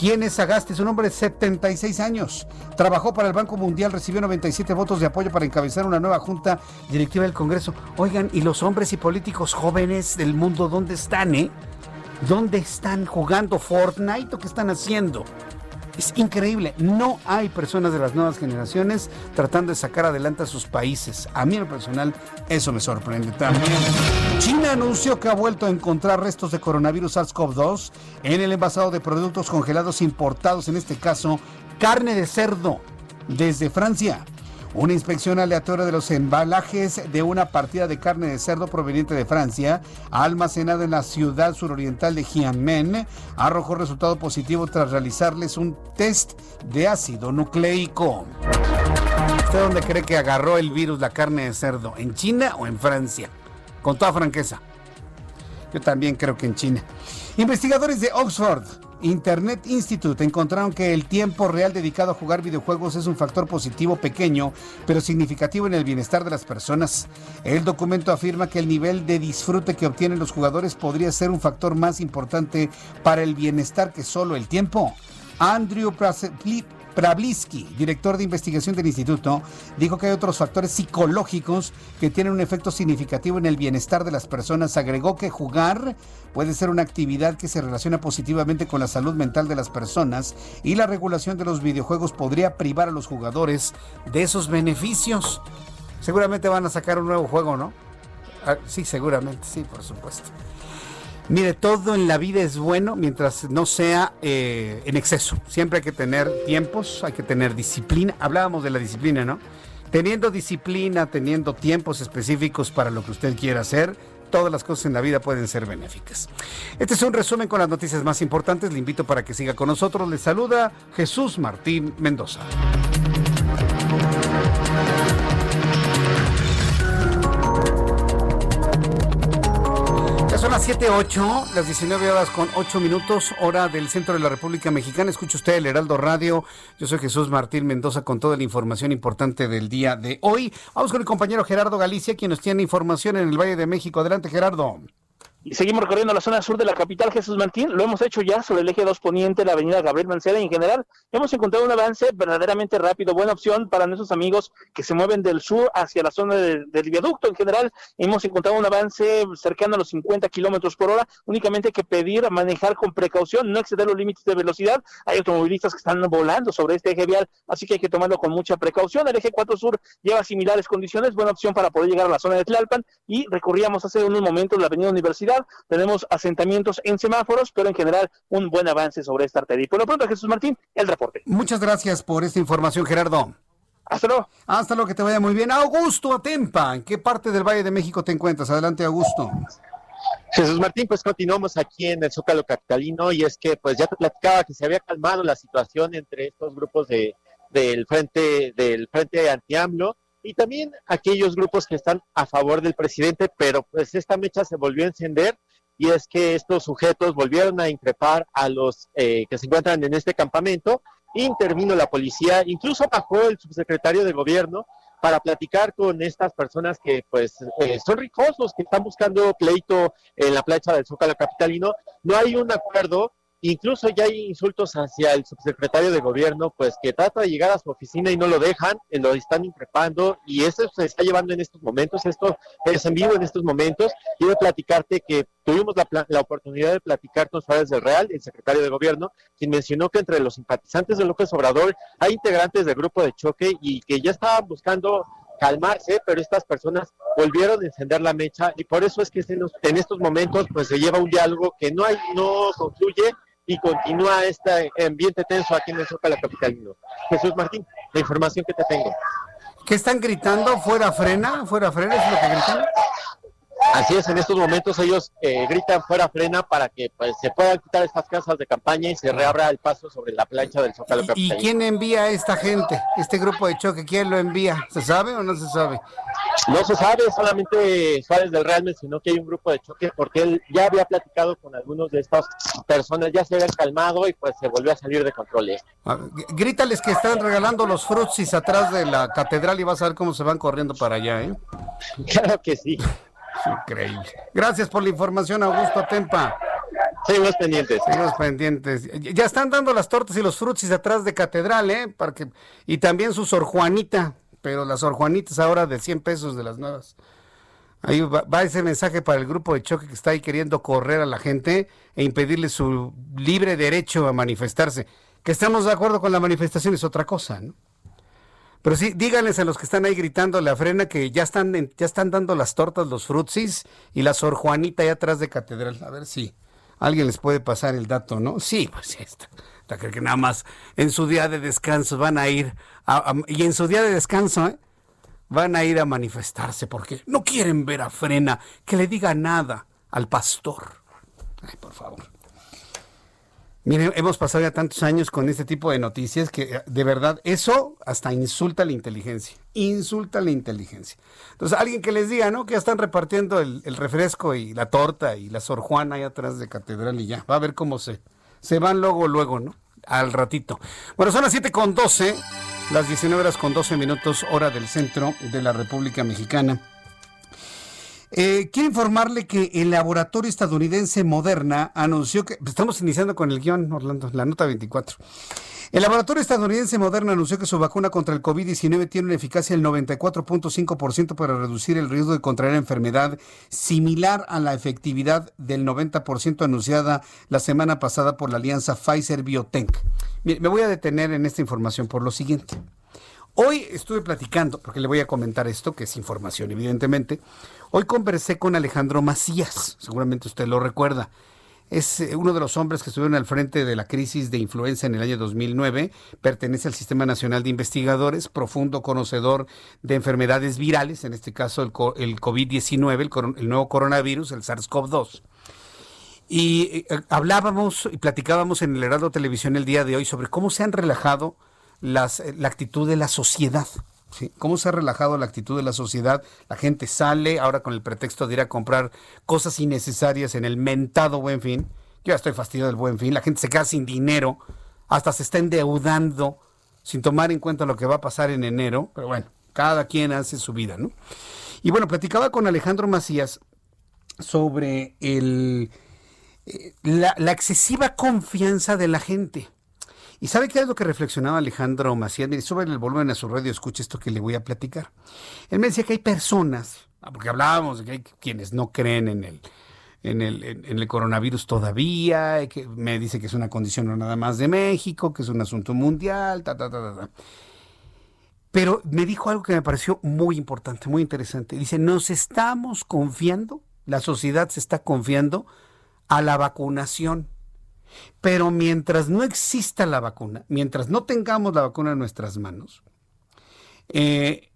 ¿quién es Sagasti? Es un hombre de 76 años. Trabajó para el Banco Mundial, recibió 97 votos de apoyo para encabezar una nueva junta directiva del Congreso. Oigan, ¿y los hombres y políticos jóvenes del mundo dónde están, eh? ¿Dónde están jugando Fortnite o qué están haciendo? Es increíble, no hay personas de las nuevas generaciones tratando de sacar adelante a sus países. A mí en lo personal eso me sorprende también. China anunció que ha vuelto a encontrar restos de coronavirus SARS-CoV-2 en el envasado de productos congelados importados, en este caso carne de cerdo, desde Francia. Una inspección aleatoria de los embalajes de una partida de carne de cerdo proveniente de Francia, almacenada en la ciudad suroriental de Jianmen, arrojó resultado positivo tras realizarles un test de ácido nucleico. ¿Usted dónde cree que agarró el virus la carne de cerdo? ¿En China o en Francia? Con toda franqueza. Yo también creo que en China. Investigadores de Oxford Internet Institute encontraron que el tiempo real dedicado a jugar videojuegos es un factor positivo pequeño, pero significativo en el bienestar de las personas. El documento afirma que el nivel de disfrute que obtienen los jugadores podría ser un factor más importante para el bienestar que solo el tiempo. Andrew Pravlisky, director de investigación del instituto, dijo que hay otros factores psicológicos que tienen un efecto significativo en el bienestar de las personas. Agregó que jugar puede ser una actividad que se relaciona positivamente con la salud mental de las personas y la regulación de los videojuegos podría privar a los jugadores de esos beneficios. Seguramente van a sacar un nuevo juego, ¿no? Ah, sí, seguramente, sí, por supuesto. Mire, todo en la vida es bueno mientras no sea eh, en exceso. Siempre hay que tener tiempos, hay que tener disciplina. Hablábamos de la disciplina, ¿no? Teniendo disciplina, teniendo tiempos específicos para lo que usted quiera hacer, todas las cosas en la vida pueden ser benéficas. Este es un resumen con las noticias más importantes. Le invito para que siga con nosotros. Le saluda Jesús Martín Mendoza. Son las 7.08, las 19 horas con 8 minutos, hora del centro de la República Mexicana. Escucha usted el Heraldo Radio. Yo soy Jesús Martín Mendoza con toda la información importante del día de hoy. Vamos con el compañero Gerardo Galicia, quien nos tiene información en el Valle de México. Adelante, Gerardo. Y seguimos recorriendo la zona sur de la capital, Jesús Martín. Lo hemos hecho ya sobre el eje 2 poniente, la avenida Gabriel Mancera. Y en general, hemos encontrado un avance verdaderamente rápido. Buena opción para nuestros amigos que se mueven del sur hacia la zona del viaducto. En general, hemos encontrado un avance cercano a los 50 kilómetros por hora. Únicamente hay que pedir manejar con precaución, no exceder los límites de velocidad. Hay automovilistas que están volando sobre este eje vial, así que hay que tomarlo con mucha precaución. El eje 4 sur lleva similares condiciones. Buena opción para poder llegar a la zona de Tlalpan. Y recorríamos hace unos momentos la avenida Universidad tenemos asentamientos en semáforos, pero en general un buen avance sobre esta arteria. Y por lo pronto, Jesús Martín, el reporte. Muchas gracias por esta información, Gerardo. Hasta luego. Hasta luego, que te vaya muy bien. Augusto Atempa, ¿en qué parte del Valle de México te encuentras? Adelante, Augusto. Jesús Martín, pues continuamos aquí en el Zócalo Capitalino y es que pues ya te platicaba que se había calmado la situación entre estos grupos de, del frente del frente anti-AMLO y también aquellos grupos que están a favor del presidente, pero pues esta mecha se volvió a encender y es que estos sujetos volvieron a increpar a los eh, que se encuentran en este campamento, intervino la policía, incluso bajó el subsecretario de gobierno para platicar con estas personas que pues eh, son ricosos, que están buscando pleito en la plancha del Zócalo Capitalino. No hay un acuerdo Incluso ya hay insultos hacia el subsecretario de gobierno, pues que trata de llegar a su oficina y no lo dejan, lo están increpando y eso se está llevando en estos momentos, esto es en vivo en estos momentos. Quiero platicarte que tuvimos la, oportunidad de platicar con Suárez del Real, el secretario de gobierno, quien mencionó que entre los simpatizantes de López Obrador hay integrantes del grupo de choque y que ya estaban buscando calmarse, pero estas personas volvieron a encender la mecha y por eso es que en estos momentos pues se lleva un diálogo que no hay, no concluye y continúa este ambiente tenso aquí en el Zócalo Capitalino. Jesús Martín, la información que te tengo. ¿Qué están gritando? ¿Fuera frena? ¿Fuera frena es lo que gritan? Así es, en estos momentos ellos eh, gritan fuera frena para que pues, se puedan quitar estas casas de campaña y se reabra el paso sobre la plancha del Zócalo ¿Y, ¿Y quién envía a esta gente, este grupo de choque? ¿Quién lo envía? ¿Se sabe o no se sabe? No se sabe, solamente Suárez del Real mencionó que hay un grupo de choque porque él ya había platicado con algunos de estas personas, ya se habían calmado y pues se volvió a salir de control. Grítales que están regalando los frutsis atrás de la catedral y vas a ver cómo se van corriendo para allá, ¿eh? Claro que sí. Increíble. Gracias por la información, Augusto Tempa. Seguimos pendientes. Seguimos pendientes. Ya están dando las tortas y los frutsis atrás de catedral, ¿eh? Para que... Y también su Sor Juanita, pero las Sor Juanitas ahora de 100 pesos de las nuevas. Ahí va, va, ese mensaje para el grupo de choque que está ahí queriendo correr a la gente e impedirle su libre derecho a manifestarse. Que estamos de acuerdo con la manifestación es otra cosa, ¿no? Pero sí, díganles a los que están ahí gritando la frena que ya están, ya están dando las tortas los frutsis y la Sor Juanita ahí atrás de catedral. A ver si alguien les puede pasar el dato, ¿no? Sí, pues sí, está. Creo que nada más en su día de descanso van a ir, y en su día de descanso, ¿eh? van a ir a manifestarse porque no quieren ver a Frena que le diga nada al pastor. Ay, por favor. Miren, hemos pasado ya tantos años con este tipo de noticias que eh, de verdad eso hasta insulta la inteligencia. Insulta la inteligencia. Entonces, alguien que les diga, ¿no? Que ya están repartiendo el, refresco y la torta y la Sor Juana ahí atrás de catedral y ya. Va a ver cómo se, se van luego, luego, ¿no? Al ratito. Bueno, son las 7 con 12, las 19 horas con 12 minutos, hora del centro de la República Mexicana. Eh, quiero informarle que el laboratorio estadounidense Moderna anunció que. Estamos iniciando con el guion, Orlando, la nota 24. El laboratorio estadounidense Moderna anunció que su vacuna contra el COVID-19 tiene una eficacia del 94.5% para reducir el riesgo de contraer enfermedad, similar a la efectividad del 90% anunciada la semana pasada por la alianza Pfizer-BioNTech. Me voy a detener en esta información por lo siguiente. Hoy estuve platicando, porque le voy a comentar esto, que es información, evidentemente. Hoy conversé con Alejandro Macías, seguramente usted lo recuerda. Es eh, uno de los hombres que estuvieron al frente de la crisis de influenza en el año 2009. Pertenece al Sistema Nacional de Investigadores, profundo conocedor de enfermedades virales, en este caso el, COVID-19, el, nuevo coronavirus, el SARS-CoV-2. Y eh, hablábamos y platicábamos en el Heraldo Televisión el día de hoy sobre cómo se han relajado las, eh, la actitud de la sociedad. ¿Cómo se ha relajado la actitud de la sociedad? La gente sale ahora con el pretexto de ir a comprar cosas innecesarias en el mentado buen fin. Yo ya estoy fastidiado del buen fin. La gente se queda sin dinero, hasta se está endeudando sin tomar en cuenta lo que va a pasar en enero. Pero bueno, cada quien hace su vida, ¿no? Y bueno, platicaba con Alejandro Macías sobre eh, la excesiva confianza de la gente. ¿Y sabe qué es lo que reflexionaba Alejandro Macías? Mire, sube el volumen a su radio, escuche esto que le voy a platicar. Él me decía que hay personas, ah, porque hablábamos de que hay quienes no creen en el, en el, en el coronavirus todavía, que me dice que es una condición nada más de México, que es un asunto mundial, ta, ta, ta, ta. Pero me dijo algo que me pareció muy importante, muy interesante. Dice, nos estamos confiando, la sociedad se está confiando a la vacunación. Pero mientras no exista la vacuna, mientras no tengamos la vacuna en nuestras manos, eh,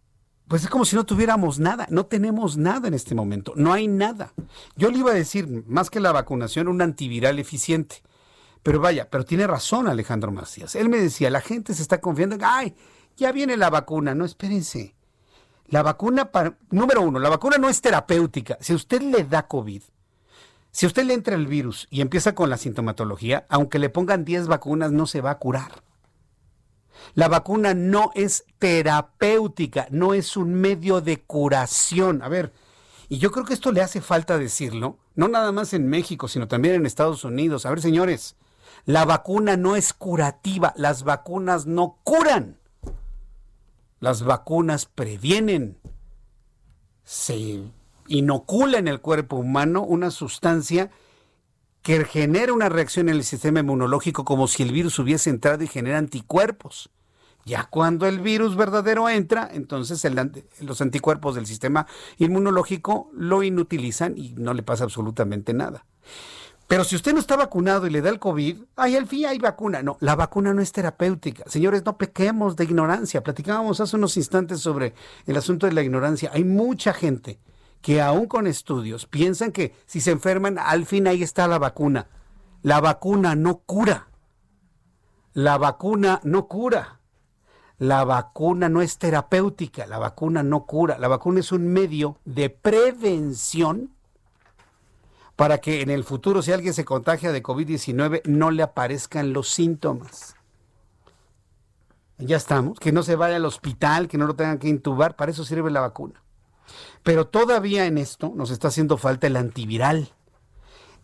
pues es como si no tuviéramos nada, no tenemos nada en este momento, no hay nada. Yo le iba a decir, más que la vacunación, un antiviral eficiente. Pero vaya, pero tiene razón Alejandro Macías. Él me decía, la gente se está confiando, ay, ya viene la vacuna, no, espérense. La vacuna, para, número uno, la vacuna no es terapéutica. Si usted le da COVID, si usted le entra el virus y empieza con la sintomatología, aunque le pongan 10 vacunas, no se va a curar. La vacuna no es terapéutica, no es un medio de curación. A ver, y yo creo que esto le hace falta decirlo, no nada más en México, sino también en Estados Unidos. A ver, señores, la vacuna no es curativa, las vacunas no curan. Las vacunas previenen. Se inocula en el cuerpo humano una sustancia que genera una reacción en el sistema inmunológico como si el virus hubiese entrado y genera anticuerpos. Ya cuando el virus verdadero entra, entonces los anticuerpos del sistema inmunológico lo inutilizan y no le pasa absolutamente nada. Pero si usted no está vacunado y le da el COVID, ay, al fin hay vacuna. No, la vacuna no es terapéutica. Señores, no pequemos de ignorancia. Platicábamos hace unos instantes sobre el asunto de la ignorancia. Hay mucha gente que aún con estudios piensan que si se enferman, al fin ahí está la vacuna. La vacuna no cura. La vacuna no cura. La vacuna no es terapéutica, la vacuna no cura. La vacuna es un medio de prevención para que en el futuro, si alguien se contagia de COVID-19, no le aparezcan los síntomas. Ya estamos, que no se vaya al hospital, que no lo tengan que intubar, para eso sirve la vacuna. Pero todavía en esto nos está haciendo falta el antiviral.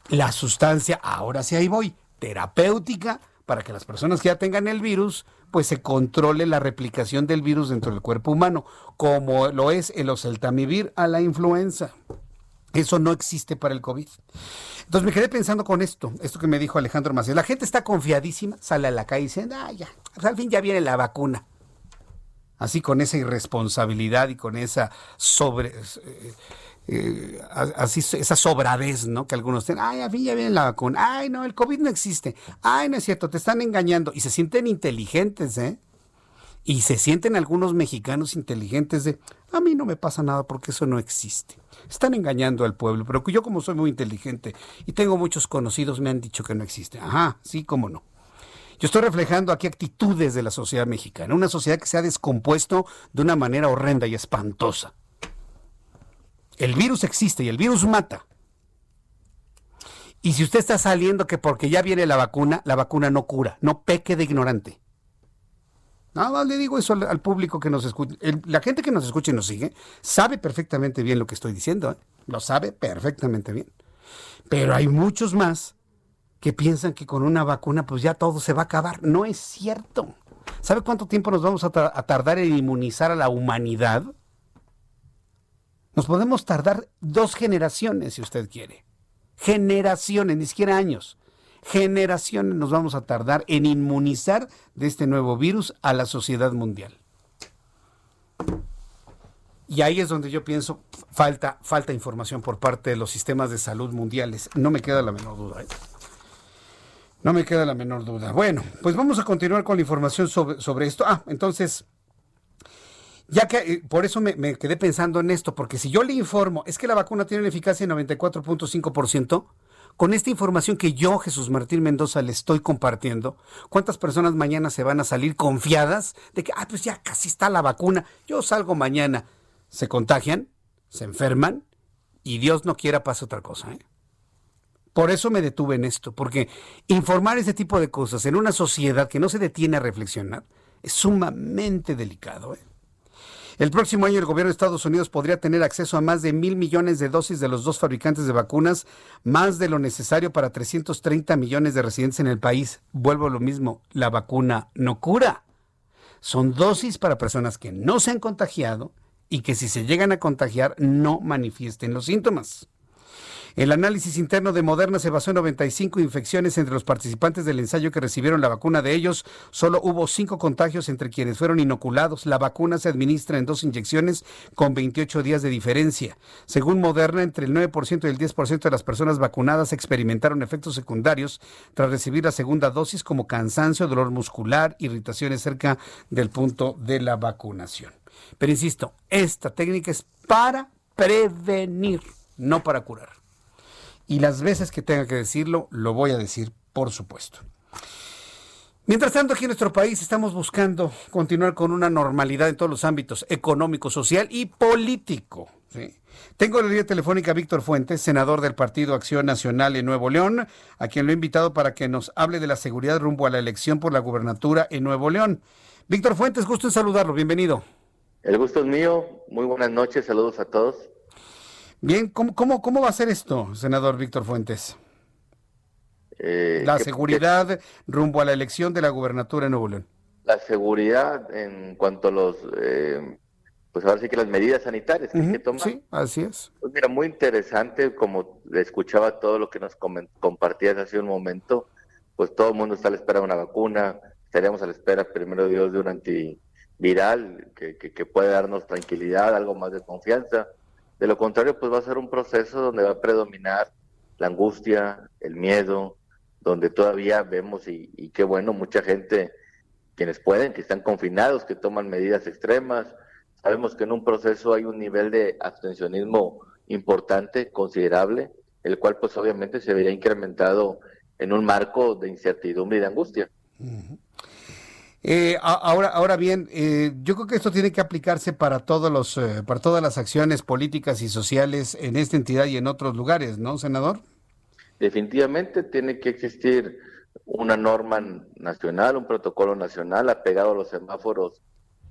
La sustancia, ahora sí ahí voy, terapéutica para que las personas que ya tengan el virus, pues se controle la replicación del virus dentro del cuerpo humano, como lo es el oseltamivir a la influenza. Eso no existe para el COVID. Entonces me quedé pensando con esto, esto que me dijo Alejandro Macías. La gente está confiadísima, sale a la calle y dice, ah, ya, al fin ya viene la vacuna así con esa irresponsabilidad y con esa sobre eh, eh, así esa sobradez, ¿no? Que algunos tienen, ay, a fin ya viene la vacuna, ay, no, el COVID no existe, ay, no es cierto, te están engañando y se sienten inteligentes, ¿eh? Y se sienten algunos mexicanos inteligentes de, a mí no me pasa nada porque eso no existe. Están engañando al pueblo, pero yo como soy muy inteligente y tengo muchos conocidos me han dicho que no existe. Ajá, sí, cómo no. Yo estoy reflejando aquí actitudes de la sociedad mexicana, una sociedad que se ha descompuesto de una manera horrenda y espantosa. El virus existe y el virus mata. Y si usted está saliendo que porque ya viene la vacuna, la vacuna no cura, no peque de ignorante. Nada le digo eso al, público que nos escucha. la gente que nos escucha y nos sigue sabe perfectamente bien lo que estoy diciendo. ¿eh? Lo sabe perfectamente bien. Pero hay muchos más que piensan que con una vacuna pues ya todo se va a acabar. No es cierto. ¿Sabe cuánto tiempo nos vamos a, tardar en inmunizar a la humanidad? Nos podemos tardar dos generaciones, si usted quiere. Generaciones, ni siquiera años. Generaciones nos vamos a tardar en inmunizar de este nuevo virus a la sociedad mundial. Y ahí es donde yo pienso falta falta información por parte de los sistemas de salud mundiales. No me queda la menor duda. ¿eh? No me queda la menor duda. Bueno, pues vamos a continuar con la información sobre, esto. Ah, entonces, ya que eh, por eso me, me, quedé pensando en esto, porque si yo le informo, es que la vacuna tiene una eficacia de 94.5%, con esta información que yo, Jesús Martín Mendoza, le estoy compartiendo, ¿cuántas personas mañana se van a salir confiadas de que, ah, pues ya casi está la vacuna, yo salgo mañana? Se contagian, se enferman y Dios no quiera pase otra cosa. ¿eh? Por eso me detuve en esto, porque informar ese tipo de cosas en una sociedad que no se detiene a reflexionar es sumamente delicado. ¿eh? El próximo año el gobierno de Estados Unidos podría tener acceso a más de mil millones de dosis de los dos fabricantes de vacunas, más de lo necesario para 330 millones de residentes en el país. Vuelvo a lo mismo, la vacuna no cura. Son dosis para personas que no se han contagiado y que si se llegan a contagiar no manifiesten los síntomas. El análisis interno de Moderna se basó en 95 infecciones entre los participantes del ensayo que recibieron la vacuna de ellos. Solo hubo cinco contagios entre quienes fueron inoculados. La vacuna se administra en dos inyecciones con 28 días de diferencia. Según Moderna, entre el 9% y el 10% de las personas vacunadas experimentaron efectos secundarios tras recibir la segunda dosis como cansancio, dolor muscular, irritaciones cerca del punto de la vacunación. Pero insisto, esta técnica es para prevenir, no para curar y las veces que tenga que decirlo, lo voy a decir, por supuesto. Mientras tanto, aquí en nuestro país estamos buscando continuar con una normalidad en todos los ámbitos, económico, social y político. Tengo la línea telefónica a Víctor Fuentes, senador del Partido Acción Nacional en Nuevo León, a quien lo he invitado para que nos hable de la seguridad rumbo a la elección por la gubernatura en Nuevo León. Víctor Fuentes, gusto en saludarlo, bienvenido. El gusto es mío, muy buenas noches, saludos a todos. Bien, ¿cómo, cómo, cómo va a ser esto, senador Víctor Fuentes? Eh, la seguridad rumbo a la elección de la gubernatura en Nuevo León. La seguridad en cuanto a los, eh, pues ahora sí que las medidas sanitarias que hay que tomar. Sí, así es. Pues mira, muy interesante, como escuchaba todo lo que nos compartías hace un momento, pues todo el mundo está a la espera de una vacuna, estaríamos a la espera, primero Dios, de un antiviral que, que, que puede darnos tranquilidad, algo más de confianza de lo contrario, pues va a ser un proceso donde va a predominar la angustia, el miedo, donde todavía vemos, y, qué bueno, mucha gente, quienes pueden, que están confinados, que toman medidas extremas. Sabemos que en un proceso hay un nivel de abstencionismo importante, considerable, el cual pues obviamente se vería incrementado en un marco de incertidumbre y de angustia. Eh, ahora, ahora bien, eh, yo creo que esto tiene que aplicarse para todos los, eh, para todas las acciones políticas y sociales en esta entidad y en otros lugares, ¿no, senador? Definitivamente tiene que existir una norma nacional, un protocolo nacional apegado a los semáforos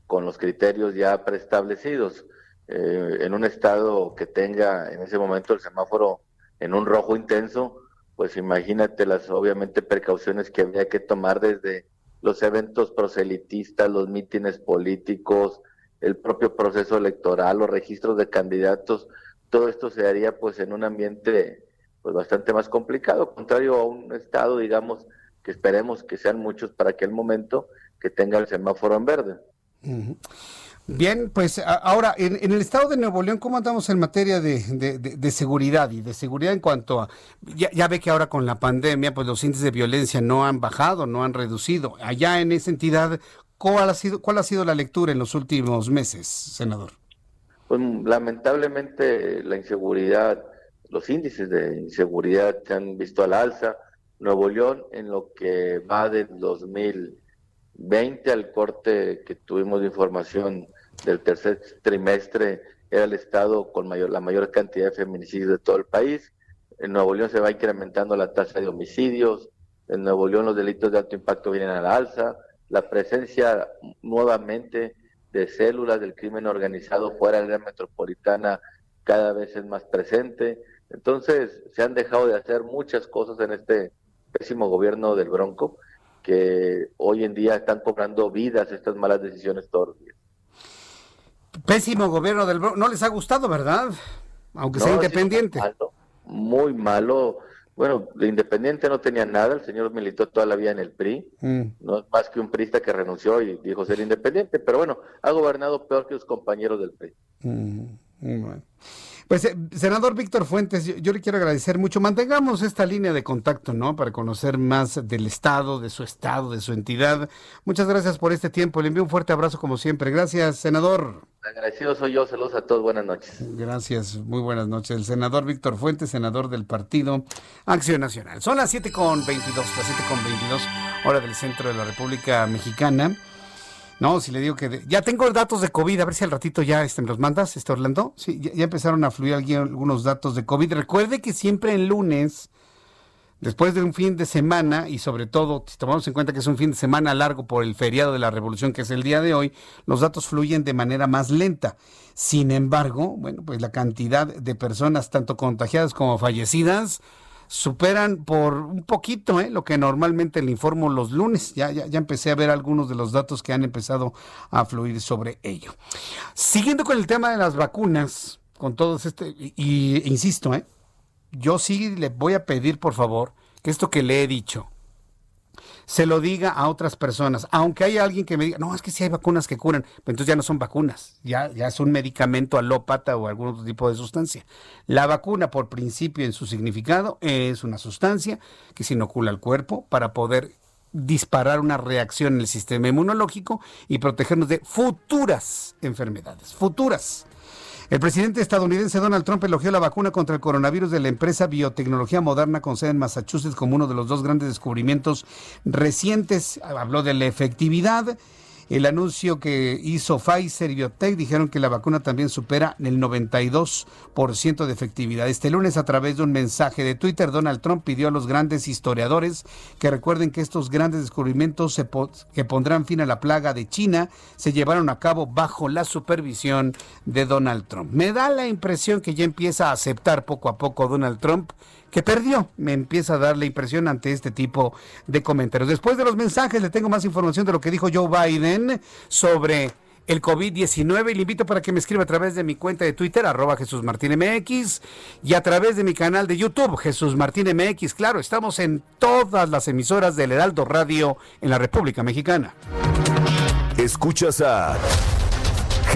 con los criterios ya preestablecidos. en un estado que tenga en ese momento el semáforo en un rojo intenso, pues imagínate las obviamente precauciones que habría que tomar desde los eventos proselitistas, los mítines políticos, el propio proceso electoral, los registros de candidatos, todo esto se haría pues en un ambiente pues bastante más complicado, contrario a un estado, digamos, que esperemos que sean muchos para aquel momento que tenga el semáforo en verde. Bien, pues ahora, en, el estado de Nuevo León, ¿cómo andamos en materia de, seguridad y de seguridad en cuanto a, ya, ve que ahora con la pandemia, pues los índices de violencia no han bajado, no han reducido. Allá en esa entidad, ¿cuál ha sido, cuál ha sido la lectura en los últimos meses, senador? Pues lamentablemente la inseguridad, los índices de inseguridad se han visto al alza. Nuevo León, en lo que va del 2020 al corte que tuvimos de información del tercer trimestre era el estado con mayor, la mayor cantidad de feminicidios de todo el país. En Nuevo León se va incrementando la tasa de homicidios. En Nuevo León los delitos de alto impacto vienen a la alza. La presencia nuevamente de células del crimen organizado fuera de la metropolitana cada vez es más presente. Entonces se han dejado de hacer muchas cosas en este pésimo gobierno del Bronco que hoy en día están cobrando vidas estas malas decisiones. Pésimo gobierno del no les ha gustado, ¿verdad? Aunque sea independiente. Muy malo, Bueno, de Independiente no tenía nada, el señor militó toda la vida en el PRI, mm. no es más que un prista que renunció y dijo ser independiente, pero bueno, ha gobernado peor que sus compañeros del PRI. Mm, bueno. Pues, eh, senador Víctor Fuentes, yo, le quiero agradecer mucho. Mantengamos esta línea de contacto, ¿no? Para conocer más del Estado, de su Estado, de su entidad. Muchas gracias por este tiempo. Le envío un fuerte abrazo como siempre. Gracias, senador. Agradecido soy yo. Saludos a todos. Buenas noches. Gracias. Muy buenas noches. El senador Víctor Fuentes, senador del partido Acción Nacional. Son las 7 con 22, las 7 con 22, hora del centro de la República Mexicana. No, si le digo que ya tengo datos de COVID, a ver si al ratito ya este, los mandas, este Orlando. Sí, ya, empezaron a fluir algunos datos de COVID. Recuerde que siempre el lunes, después de un fin de semana, y sobre todo, si tomamos en cuenta que es un fin de semana largo por el feriado de la revolución, que es el día de hoy, los datos fluyen de manera más lenta. Sin embargo, bueno, pues la cantidad de personas, tanto contagiadas como fallecidas, superan por un poquito ¿eh? lo que normalmente le informo los lunes. Ya, ya, ya empecé a ver algunos de los datos que han empezado a fluir sobre ello. Siguiendo con el tema de las vacunas, con todos este, y, insisto, ¿eh? Yo sí le voy a pedir por favor que esto que le he dicho, se lo diga a otras personas, aunque haya alguien que me diga, no, es que sí hay vacunas que curan, pero entonces ya no son vacunas, ya, ya es un medicamento alópata o algún otro tipo de sustancia. La vacuna, por principio en su significado, es una sustancia que se inocula al cuerpo para poder disparar una reacción en el sistema inmunológico y protegernos de futuras enfermedades, futuras. El presidente estadounidense Donald Trump elogió la vacuna contra el coronavirus de la empresa Biotecnología Moderna con sede en Massachusetts como uno de los dos grandes descubrimientos recientes. Habló de la efectividad el anuncio que hizo Pfizer y Biotech dijeron que la vacuna también supera el 92% de efectividad. Este lunes, a través de un mensaje de Twitter, Donald Trump pidió a los grandes historiadores que recuerden que estos grandes descubrimientos que pondrán fin a la plaga de China se llevaron a cabo bajo la supervisión de Donald Trump. Me da la impresión que ya empieza a aceptar poco a poco Donald Trump que perdió. Me empieza a dar la impresión ante este tipo de comentarios. Después de los mensajes le tengo más información de lo que dijo Joe Biden sobre el COVID-19 y le invito para que me escriba a través de mi cuenta de Twitter, arroba Jesús Martín MX, y a través de mi canal de YouTube, Jesús Martín MX. Claro, estamos en todas las emisoras del Heraldo Radio en la República Mexicana. Escuchas a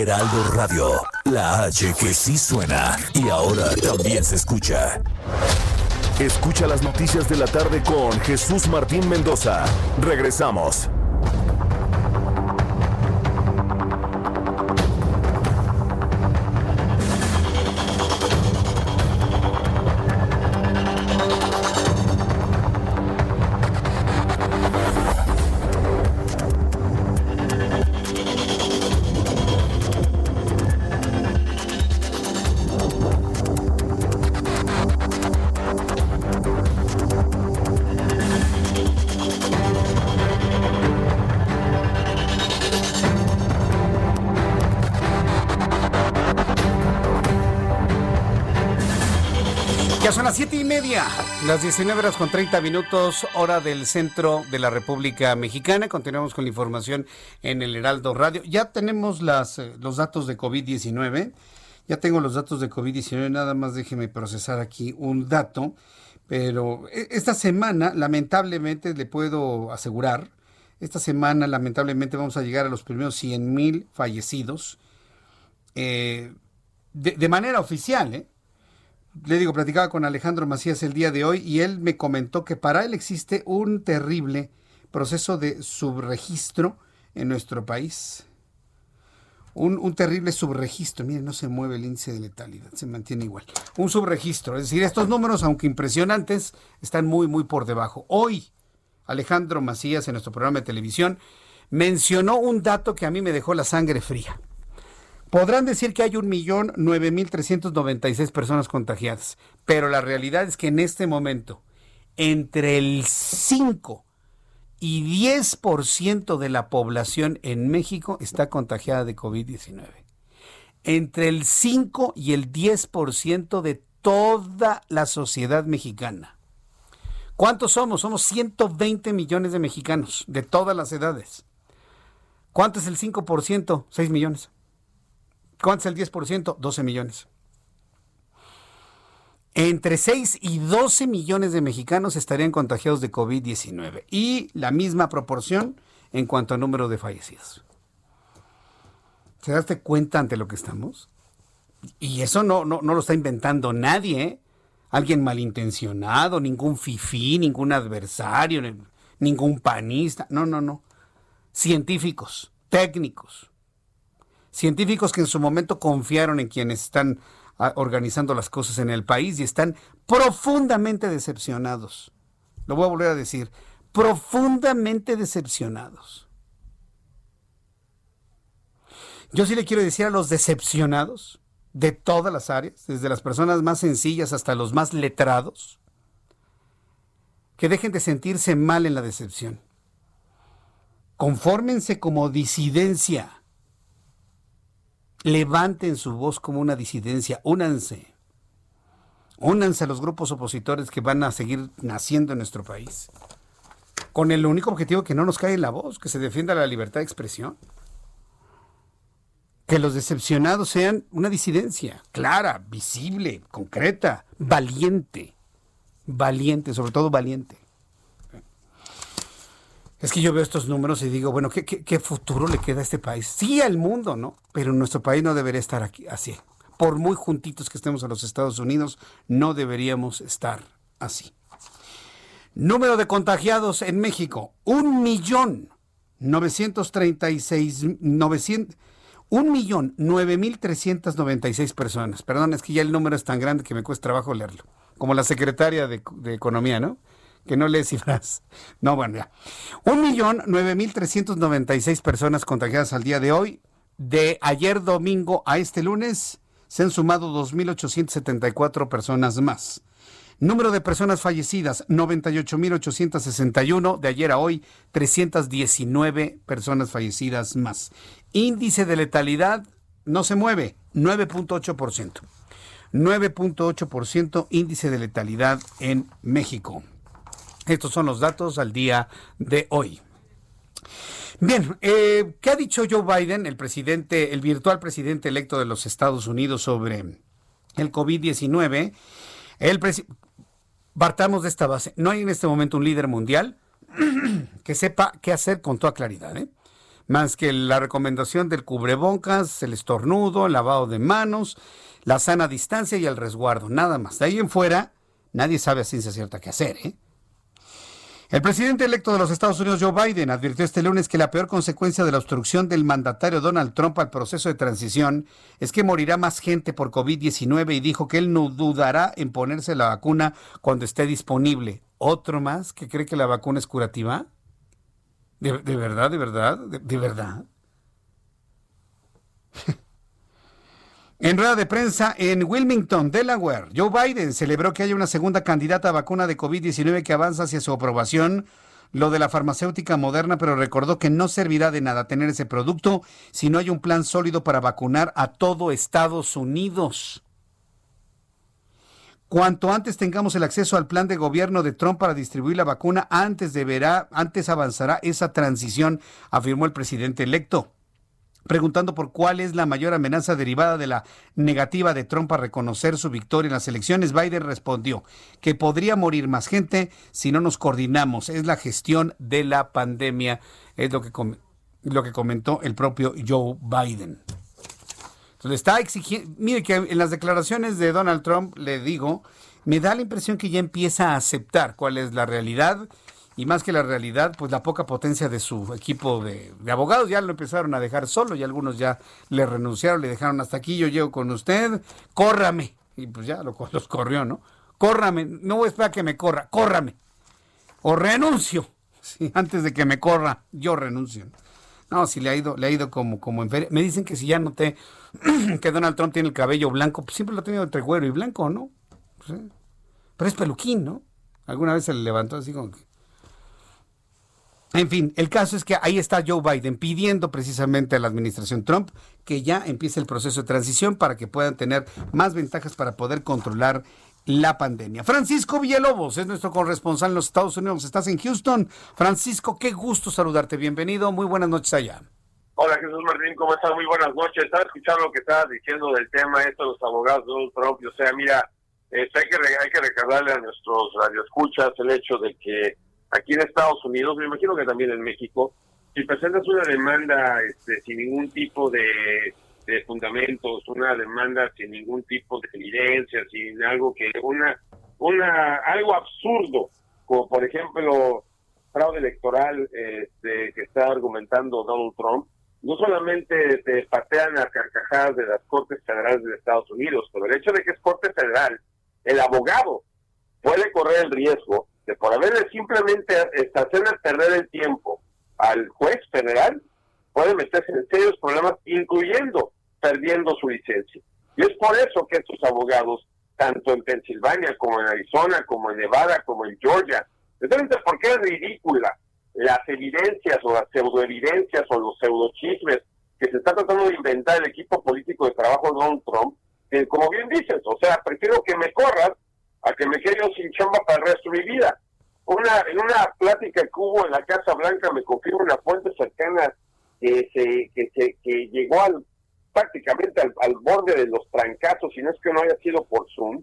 Heraldo Radio, la H que sí suena y ahora también se escucha. Escucha las noticias de la tarde con Jesús Martín Mendoza. Regresamos. Las 19 horas con 30 minutos, hora del centro de la República Mexicana. Continuamos con la información en el Heraldo Radio. Ya tenemos eh, los datos de COVID-19. Ya tengo los datos de COVID-19. Nada más déjeme procesar aquí un dato. Pero e, esta semana, lamentablemente, le puedo asegurar, esta semana, lamentablemente, vamos a llegar a los primeros 100 mil fallecidos. Eh, de, de manera oficial, ¿eh? Le digo, platicaba con Alejandro Macías el día de hoy y él me comentó que para él existe un terrible proceso de subregistro en nuestro país. Un, terrible subregistro. Miren, no se mueve el índice de letalidad, se mantiene igual. Un subregistro. Es decir, estos números, aunque impresionantes, están muy, muy por debajo. Hoy, Alejandro Macías, en nuestro programa de televisión, mencionó un dato que a mí me dejó la sangre fría. Podrán decir que hay un millón nueve mil trescientos noventa y seis personas contagiadas, pero la realidad es que en este momento, entre el 5 y 10% de la población en México está contagiada de COVID-19. Entre el 5 y el 10% de toda la sociedad mexicana. ¿Cuántos somos? Somos 120 millones de mexicanos de todas las edades. ¿Cuánto es el 5%? 6 millones. ¿Cuánto es el 10%? 12 millones. Entre 6 y 12 millones de mexicanos estarían contagiados de COVID-19 y la misma proporción en cuanto al número de fallecidos. ¿Se daste cuenta ante lo que estamos? Y eso no, no, no lo está inventando nadie, ¿eh? alguien malintencionado, ningún fifí, ningún adversario, ningún panista. No, no, no. Científicos, técnicos. Científicos que en su momento confiaron en quienes están ah, organizando las cosas en el país y están profundamente decepcionados. Lo voy a volver a decir, profundamente decepcionados. Yo sí le quiero decir a los decepcionados de todas las áreas, desde las personas más sencillas hasta los más letrados, que dejen de sentirse mal en la decepción. Confórmense como disidencia. Levanten su voz como una disidencia. Únanse. Únanse a los grupos opositores que van a seguir naciendo en nuestro país. Con el único objetivo que no nos caiga la voz, que se defienda la libertad de expresión que los decepcionados sean una disidencia clara, visible, concreta, valiente. Valiente, sobre todo valiente. Es que yo veo estos números y digo, bueno, ¿qué, futuro le queda a este país? Sí, al mundo, ¿no? Pero nuestro país no debería estar aquí así. Por muy juntitos que estemos a los Estados Unidos, no deberíamos estar así. Número de contagiados en México, un millón novecientos novecientos un millón nueve mil trescientos noventa y seis personas. Perdón, es que ya el número es tan grande que me cuesta trabajo leerlo. Como la secretaria de, Economía, ¿no? Que no lee cifras. No, bueno, ya. Un millón nueve mil trescientos noventa y seis personas contagiadas al día de hoy. De ayer domingo a este lunes se han sumado dos mil ochocientos setenta y cuatro personas más. Número de personas fallecidas, 98.861. De ayer a hoy, 319 personas fallecidas más. Índice de letalidad no se mueve, 9.8%. 9.8% índice de letalidad en México. Estos son los datos al día de hoy. Bien, eh, ¿qué ha dicho Joe Biden, el presidente, el virtual presidente electo de los Estados Unidos sobre el COVID-19? El Partamos de esta base. No hay en este momento un líder mundial que sepa qué hacer con toda claridad, ¿eh? Más que la recomendación del cubrebocas, el estornudo, el lavado de manos, la sana distancia y el resguardo. Nada más. De ahí en fuera, nadie sabe a ciencia cierta qué hacer, ¿eh? El presidente electo de los Estados Unidos, Joe Biden, advirtió este lunes que la peor consecuencia de la obstrucción del mandatario Donald Trump al proceso de transición es que morirá más gente por COVID-19 y dijo que él no dudará en ponerse la vacuna cuando esté disponible. ¿Otro más que cree que la vacuna es curativa? ¿De, verdad, de verdad, de verdad? En rueda de prensa en Wilmington, Delaware, Joe Biden celebró que haya una segunda candidata a vacuna de COVID-19 que avanza hacia su aprobación, lo de la farmacéutica moderna, pero recordó que no servirá de nada tener ese producto si no hay un plan sólido para vacunar a todo Estados Unidos. Cuanto antes tengamos el acceso al plan de gobierno de Trump para distribuir la vacuna, antes deberá, antes avanzará esa transición, afirmó el presidente electo preguntando por cuál es la mayor amenaza derivada de la negativa de Trump a reconocer su victoria en las elecciones, Biden respondió que podría morir más gente si no nos coordinamos. Es la gestión de la pandemia, es lo que, lo que comentó el propio Joe Biden. Entonces está exigiendo, mire que en las declaraciones de Donald Trump le digo, me da la impresión que ya empieza a aceptar cuál es la realidad y más que la realidad, pues la poca potencia de su equipo de, abogados ya lo empezaron a dejar solo y algunos ya le renunciaron, le dejaron hasta aquí, yo llego con usted, córrame. Y pues ya los corrió, ¿no? Córrame, no voy a que me corra, córrame. O renuncio. Antes de que me corra, yo renuncio. No, si le ha ido, le ha ido como, como en Me dicen que si ya noté que Donald Trump tiene el cabello blanco, pues siempre lo ha tenido entre güero y blanco, ¿no? Pero es peluquín, ¿no? Alguna vez se le levantó así como que En fin, el caso es que ahí está Joe Biden pidiendo precisamente a la administración Trump que ya empiece el proceso de transición para que puedan tener más ventajas para poder controlar la pandemia. Francisco Villalobos es nuestro corresponsal en los Estados Unidos. Estás en Houston. Francisco, qué gusto saludarte. Bienvenido. Muy buenas noches allá. Hola Jesús Martín, ¿cómo estás? Muy buenas noches. Estaba escuchando lo que estabas diciendo del tema esto de los abogados de Trump. O sea, mira, este, hay, que, hay que recordarle a nuestros radioescuchas el hecho de que aquí en Estados Unidos, me imagino que también en México, si presentas una demanda este, sin ningún tipo de, fundamentos, una demanda sin ningún tipo de evidencia, sin algo que, una, una, algo absurdo, como por ejemplo fraude electoral este, que está argumentando Donald Trump, no solamente te patean a carcajadas de las Cortes Federales de Estados Unidos, pero el hecho de que es Corte Federal, el abogado puede correr el riesgo de por haberle simplemente hacerle perder el tiempo al juez federal, puede meterse en serios problemas, incluyendo perdiendo su licencia. Y es por eso que estos abogados, tanto en Pensilvania como en Arizona, como en Nevada, como en Georgia, entonces, ¿por qué es ridícula las evidencias o las pseudoevidencias o los pseudochismes que se está tratando de inventar el equipo político de trabajo de Donald Trump? Que, como bien dices, o sea, prefiero que me corras a que me quede sin chamba para el resto de mi vida. Una, en una plática que hubo en la Casa Blanca me confirma una fuente cercana que se, que se que llegó al prácticamente al, borde de los trancazos, si no es que no haya sido por Zoom.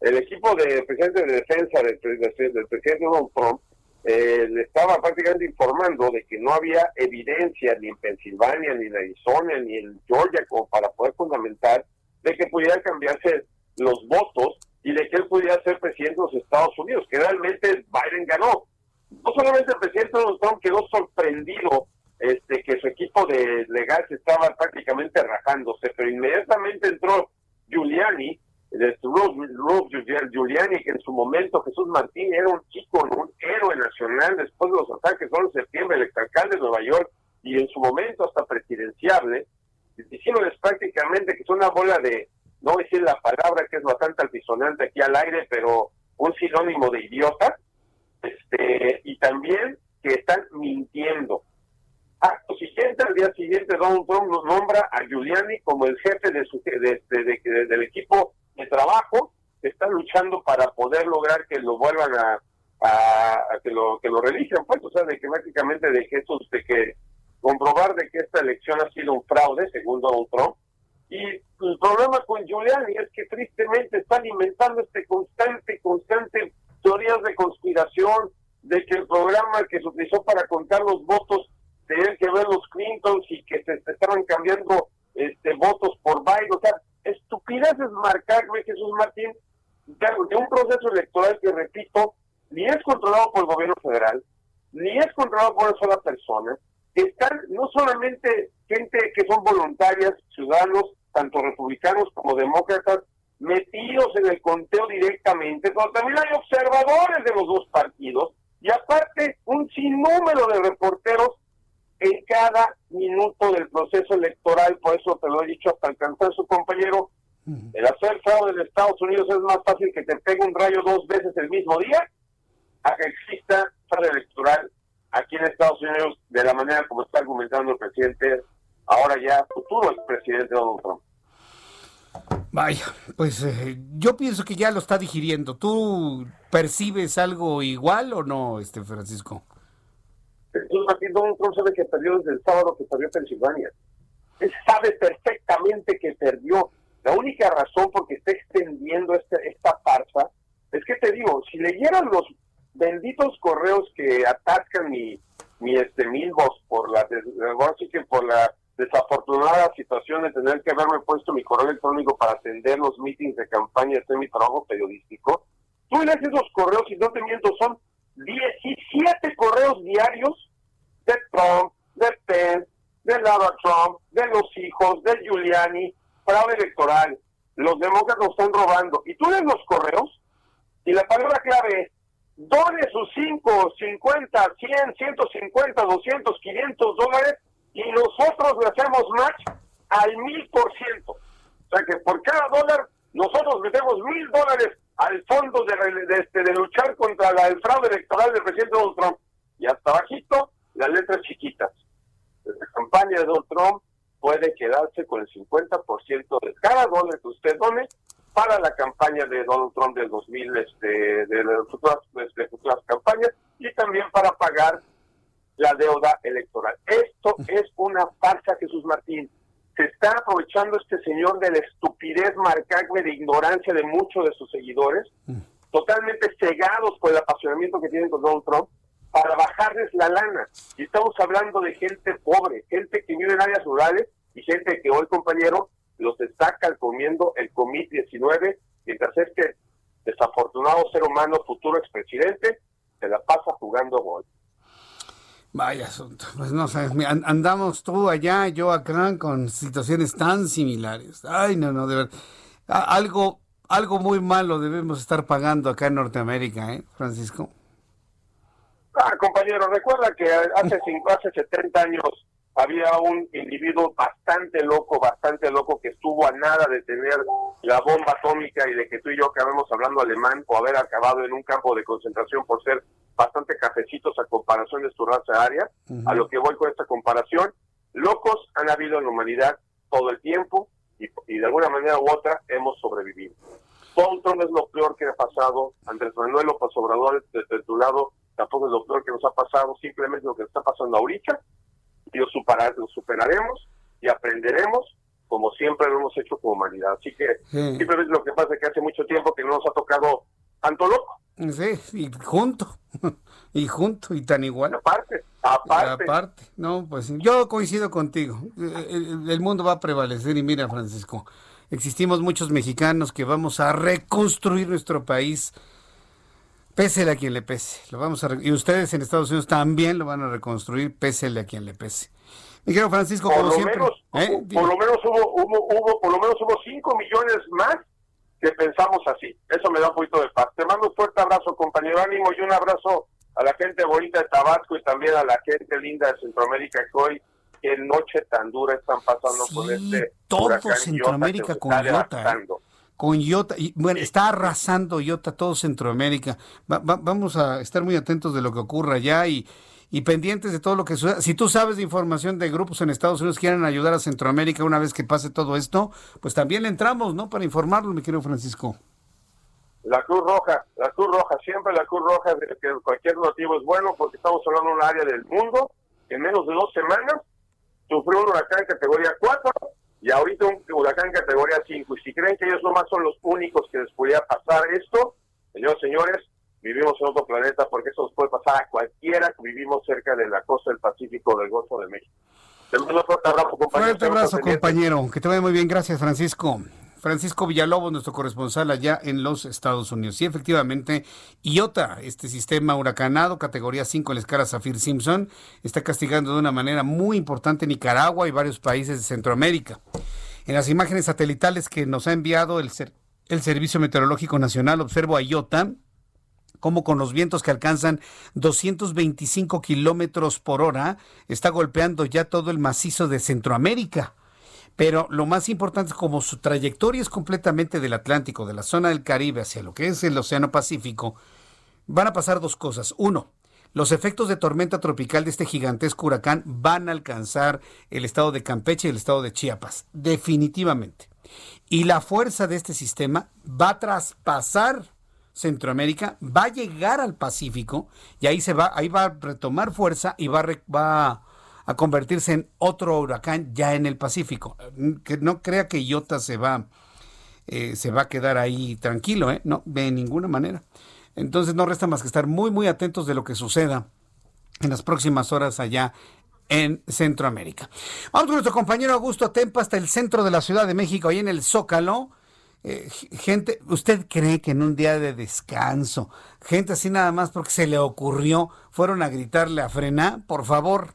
El equipo de presidente de defensa del, del presidente Donald Trump eh, le estaba prácticamente informando de que no había evidencia ni en Pensilvania, ni en Arizona, ni en Georgia como para poder fundamentar de que pudiera cambiarse los votos y de que él pudiera ser presidente de los Estados Unidos, que realmente Biden ganó. No solamente el presidente Donald Trump quedó sorprendido este, que su equipo de legal estaba prácticamente rajándose, pero inmediatamente entró Giuliani, Giuliani, que en su momento Jesús Martín era un chico, un héroe nacional después de los ataques del 11 de septiembre, el exalcalde de Nueva York, y en su momento hasta presidenciable, diciéndoles prácticamente que es una bola de no voy a decir la palabra que es bastante altisonante aquí al aire, pero un sinónimo de idiota, este, y también que están mintiendo. Acto siguiente, al día siguiente, Donald Trump nos nombra a Giuliani como el jefe de su, de, del equipo de trabajo que está luchando para poder lograr que lo vuelvan a, a, que lo que lo religen, pues, o sea, de que prácticamente de que de que comprobar de que esta elección ha sido un fraude, según Donald Trump, el problema con Giuliani es que tristemente está alimentando este constante, constante teorías de conspiración, de que el programa que se utilizó para contar los votos tenía que ver los Clintons y que se, estaban cambiando este, votos por Biden. O sea, estupideces marcar, Jesús Martín, de un proceso electoral que, repito, ni es controlado por el gobierno federal, ni es controlado por una sola persona. Están no solamente gente que son voluntarias, ciudadanos, tanto republicanos como demócratas, metidos en el conteo directamente, pero también hay observadores de los dos partidos y aparte un sinnúmero de reporteros en cada minuto del proceso electoral, por eso te lo he dicho hasta alcanzar su compañero, el hacer fraude en Estados Unidos es más fácil que te pegue un rayo dos veces el mismo día a que exista fraude electoral aquí en Estados Unidos de la manera como está argumentando el presidente, ahora ya futuro expresidente Donald Trump. Vaya, pues eh, yo pienso que ya lo está digiriendo. ¿Tú percibes algo igual o no, este Francisco? Donald Trump sabe que perdió desde el sábado que perdió Pensilvania. Él sabe perfectamente que perdió. La única razón por que está extendiendo este, esta farsa es que te digo, si leyeran los benditos correos que atascan mi, mi este milbos por la, por la desafortunada situación de tener que haberme puesto mi correo electrónico para atender los meetings de campaña, este mi trabajo periodístico. Tú lees esos correos y no te miento, son 17 correos diarios de Trump, de Pence, de Lava Trump, de los hijos, de Giuliani, fraude electoral. Los demócratas están robando. Y tú lees los correos y la palabra clave es done sus 5, 50, 100, 150, 200, 500 dólares y nosotros le hacemos match al mil por ciento. O sea que por cada dólar nosotros metemos mil dólares al fondo de, de, este, de luchar contra la, el fraude electoral del presidente Donald Trump. Y hasta bajito las letras chiquitas. La campaña de Donald Trump puede quedarse con el 50% de cada dólar que usted done para la campaña de Donald Trump del 2000, este, de las futuras, este, futuras campañas y también para pagar la deuda electoral. Esto es una farsa, Jesús Martín. Se está aprovechando este señor de la estupidez marcable de ignorancia de muchos de sus seguidores, totalmente cegados por el apasionamiento que tienen con Donald Trump, para bajarles la lana. Y estamos hablando de gente pobre, gente que vive en áreas rurales y gente que hoy, compañero, los está calcomiendo el COVID-19, mientras este desafortunado ser humano, futuro expresidente, se la pasa jugando gol. Vaya asunto. Pues no sé, andamos tú allá, yo acá, con situaciones tan similares. Ay, no, no, de verdad. Algo, algo muy malo debemos estar pagando acá en Norteamérica, ¿eh, Francisco? Ah, compañero, recuerda que hace, cinco, hace 70 años había un individuo bastante loco, bastante loco, que estuvo a nada de tener la bomba atómica y de que tú y yo acabemos hablando alemán o haber acabado en un campo de concentración por ser bastante cafecitos a comparación de su raza área. A lo que voy con esta comparación, locos han habido en la humanidad todo el tiempo y, de alguna manera u otra hemos sobrevivido. Donald Trump es lo peor que ha pasado, Andrés Manuel López Obrador desde tu lado tampoco es lo peor que nos ha pasado, simplemente lo que está pasando ahorita y lo, lo superaremos y aprenderemos como siempre lo hemos hecho como humanidad. Así que simplemente lo que pasa es que hace mucho tiempo que no nos ha tocado tanto loco. Sí, y junto, y junto, y tan igual. Aparte, aparte. Aparte, no, pues yo coincido contigo. El, el, mundo va a prevalecer y mira, Francisco, existimos muchos mexicanos que vamos a reconstruir nuestro país Pésele a quien le pese. Lo vamos a y ustedes en Estados Unidos también lo van a reconstruir, pésele a quien le pese. Mi querido Francisco, por como lo siempre. Menos, ¿eh? Por lo menos hubo, hubo, hubo, por lo menos hubo 5 millones más que pensamos así. Eso me da un poquito de paz. Te mando un fuerte abrazo, compañero ánimo, y un abrazo a la gente bonita de Tabasco y también a la gente linda de Centroamérica que hoy qué noche tan dura están pasando con este todo Centroamérica con Iota con Iota, y bueno, está arrasando Iota todo Centroamérica. vamos a estar muy atentos de lo que ocurra allá y, y pendientes de todo lo que suceda. Si tú sabes de información de grupos en Estados Unidos que quieren ayudar a Centroamérica una vez que pase todo esto, pues también entramos, ¿no? Para informarlo, mi querido Francisco. La Cruz Roja, la Cruz Roja, siempre la Cruz Roja, que cualquier motivo es bueno porque estamos hablando de un área del mundo en menos de dos semanas sufrió un huracán categoría 4 y ahorita un huracán categoría 5. Y si creen que ellos nomás son los únicos que les podía pasar esto, señores, señores, vivimos en otro planeta porque eso nos puede pasar a cualquiera que vivimos cerca de la costa del Pacífico del Golfo de México. Te mando un fuerte abrazo, compañero. Fuerte abrazo, compañero. Que te vaya muy bien. Gracias, Francisco. Francisco Villalobos, nuestro corresponsal allá en los Estados Unidos. Sí, efectivamente, IOTA, este sistema huracanado, categoría 5 en la escala Zafir Simpson, está castigando de una manera muy importante Nicaragua y varios países de Centroamérica. En las imágenes satelitales que nos ha enviado el, el Servicio Meteorológico Nacional, observo a IOTA, como con los vientos que alcanzan 225 kilómetros por hora, está golpeando ya todo el macizo de Centroamérica. Pero lo más importante como su trayectoria es completamente del Atlántico, de la zona del Caribe hacia lo que es el Océano Pacífico, van a pasar dos cosas. Uno, los efectos de tormenta tropical de este gigantesco huracán van a alcanzar el estado de Campeche y el estado de Chiapas, definitivamente. Y la fuerza de este sistema va a traspasar Centroamérica, va a llegar al Pacífico y ahí se va, ahí va a retomar fuerza y va, va a convertirse en otro huracán ya en el Pacífico. Que no crea que Iota se va, eh, se va a quedar ahí tranquilo, ¿eh? No, de ninguna manera. Entonces no resta más que estar muy, muy atentos de lo que suceda en las próximas horas allá en Centroamérica. Vamos con nuestro compañero Augusto Tempa hasta el centro de la Ciudad de México, ahí en el Zócalo. Eh, gente, ¿usted cree que en un día de descanso, gente así nada más porque se le ocurrió, fueron a gritarle a frena? Por favor,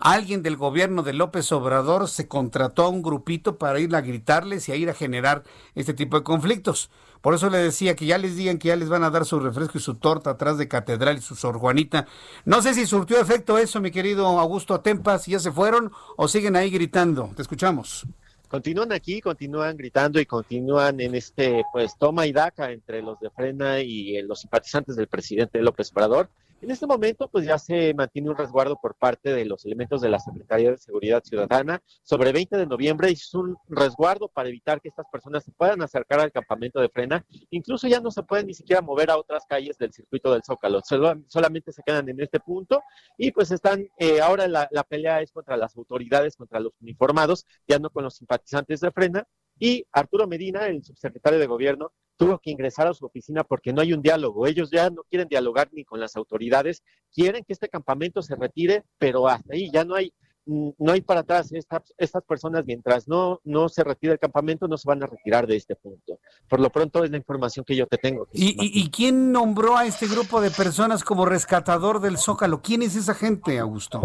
alguien del gobierno de López Obrador se contrató a un grupito para ir a gritarles y a ir a generar este tipo de conflictos. Por eso le decía que ya les digan que ya les van a dar su refresco y su torta atrás de Catedral y su Sor Juanita. No sé si surtió efecto eso, mi querido Augusto Tempas, si ya se fueron o siguen ahí gritando. Te escuchamos. Continúan aquí, continúan gritando y continúan en este, pues, toma y daca entre los de Frena y eh, los simpatizantes del presidente López Obrador En este momento, pues ya se mantiene un resguardo por parte de los elementos de la Secretaría de Seguridad Ciudadana. Sobre 20 de noviembre es un resguardo para evitar que estas personas se puedan acercar al campamento de frena. Incluso ya no se pueden ni siquiera mover a otras calles del circuito del Zócalo. solamente se quedan en este punto y pues están, eh, ahora la, la pelea es contra las autoridades, contra los uniformados, ya no con los simpatizantes de frena. Y Arturo Medina, el subsecretario de gobierno, tuvo que ingresar a su oficina porque no hay un diálogo. Ellos ya no quieren dialogar ni con las autoridades, quieren que este campamento se retire, pero hasta ahí ya no hay mm, no hay para atrás. Estas, estas personas, mientras no, no se retire el campamento, no se van a retirar de este punto. Por lo pronto es la información que yo te tengo. ¿Y, y, quién nombró a este grupo de personas como rescatador del Zócalo? ¿Quién es esa gente, Augusto?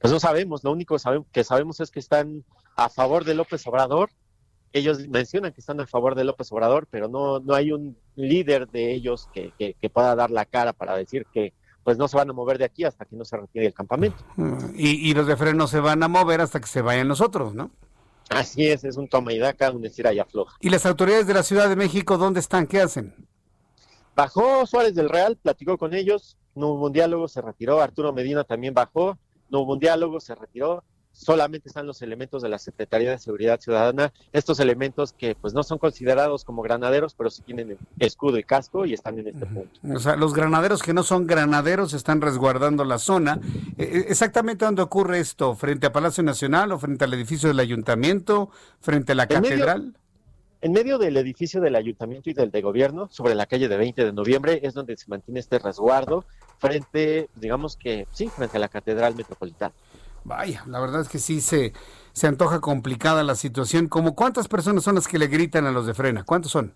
Pues no sabemos. Lo único que sabemos es que están a favor de López Obrador ellos mencionan que están a favor de López Obrador, pero no, no hay un líder de ellos que, que, pueda dar la cara para decir que pues no se van a mover de aquí hasta que no se retire el campamento. Y, los de freno se van a mover hasta que se vayan los otros, ¿no? Así es, es un toma y daca, un decir allá afloja. ¿Y las autoridades de la Ciudad de México dónde están? ¿Qué hacen? Bajó Suárez del Real, platicó con ellos, no hubo un diálogo, se retiró, Arturo Medina también bajó, no hubo un diálogo, se retiró, solamente están los elementos de la Secretaría de Seguridad Ciudadana, estos elementos que pues no son considerados como granaderos, pero sí tienen escudo y casco y están en este punto. O sea, los granaderos que no son granaderos están resguardando la zona. Eh, eh, ¿Exactamente dónde ocurre esto? ¿Frente a Palacio Nacional o frente al edificio del ayuntamiento? ¿Frente a la catedral? en medio del edificio del ayuntamiento y del de gobierno, sobre la calle de 20 de noviembre, es donde se mantiene este resguardo frente, digamos que sí, frente a la catedral metropolitana. Vaya, la verdad es que sí se, se antoja complicada la situación. ¿Cómo cuántas personas son las que le gritan a los de frena? ¿Cuántos son?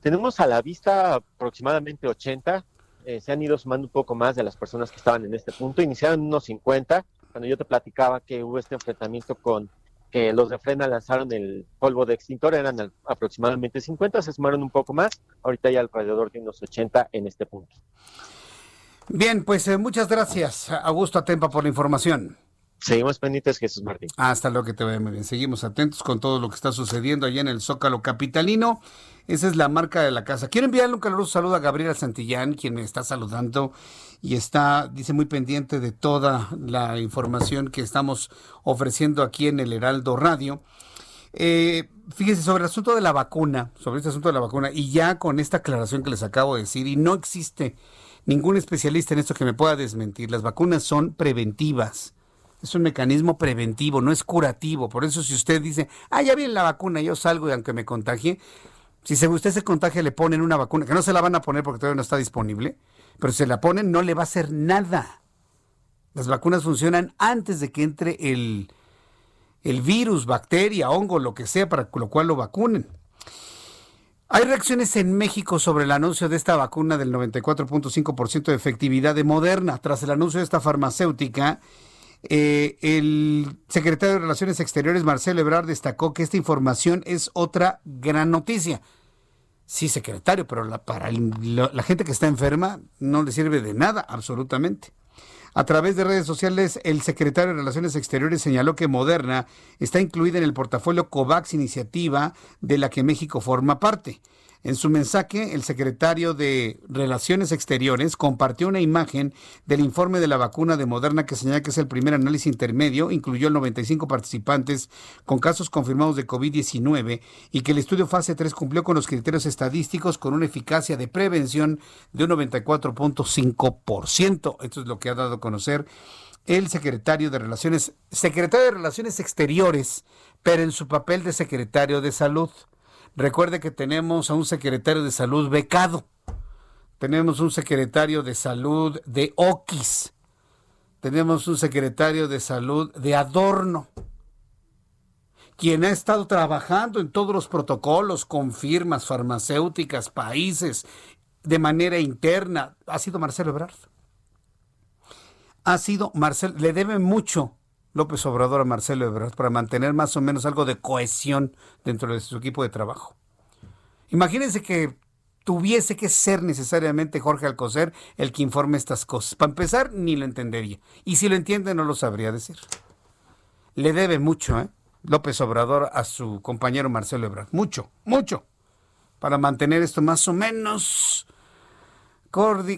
Tenemos a la vista aproximadamente 80. Eh, se han ido sumando un poco más de las personas que estaban en este punto. Iniciaron unos 50. Cuando yo te platicaba que hubo este enfrentamiento con que los de frena lanzaron el polvo de extintor, eran aproximadamente 50, se sumaron un poco más. Ahorita hay alrededor de unos 80 en este punto. Bien, pues eh, muchas gracias, Augusto Atempa, por la información. Seguimos pendientes, Jesús Martín. Hasta lo que te vea muy bien. Seguimos atentos con todo lo que está sucediendo allá en el Zócalo Capitalino. Esa es la marca de la casa. Quiero enviarle un caluroso saludo a Gabriela Santillán, quien me está saludando y está, dice, muy pendiente de toda la información que estamos ofreciendo aquí en el Heraldo Radio. Eh, fíjese, sobre el asunto de la vacuna, sobre este asunto de la vacuna, y ya con esta aclaración que les acabo de decir, y no existe ningún especialista en esto que me pueda desmentir. Las vacunas son preventivas. Es un mecanismo preventivo, no es curativo. Por eso si usted dice, ah, ya viene la vacuna, yo salgo y aunque me contagie, si usted se contagia le ponen una vacuna, que no se la van a poner porque todavía no está disponible, pero si se la ponen no le va a hacer nada. Las vacunas funcionan antes de que entre el, el virus, bacteria, hongo, lo que sea, para lo cual lo vacunen. Hay reacciones en México sobre el anuncio de esta vacuna del 94.5% de efectividad de Moderna. Tras el anuncio de esta farmacéutica, eh, el secretario de Relaciones Exteriores, Marcelo Ebrard, destacó que esta información es otra gran noticia. Sí, secretario, pero para la gente que está enferma no le sirve de nada, absolutamente. A través de redes sociales, el secretario de Relaciones Exteriores señaló que Moderna está incluida en el portafolio COVAX iniciativa de la que México forma parte. En su mensaje, el secretario de Relaciones Exteriores compartió una imagen del informe de la vacuna de Moderna que señala que es el primer análisis intermedio, incluyó 95 participantes con casos confirmados de COVID-19 y que el estudio fase 3 cumplió con los criterios estadísticos con una eficacia de prevención de un 94.5%. Esto es lo que ha dado a conocer el secretario de Relaciones, secretario de Relaciones Exteriores, pero en su papel de secretario de Salud. Recuerde que tenemos a un secretario de salud becado. Tenemos un secretario de salud de Oquis. Tenemos un secretario de salud de Adorno. Quien ha estado trabajando en todos los protocolos con firmas farmacéuticas, países, de manera interna, ha sido Marcelo Ebrard. Ha sido Marcelo, le debe mucho López Obrador a Marcelo Ebrard para mantener más o menos algo de cohesión dentro de su equipo de trabajo. Imagínense que tuviese que ser necesariamente Jorge Alcocer el que informe estas cosas. Para empezar, ni lo entendería. Y si lo entiende, no lo sabría decir. Le debe mucho, ¿eh? López Obrador a su compañero Marcelo Ebrard. Mucho, mucho. Para mantener esto más o menos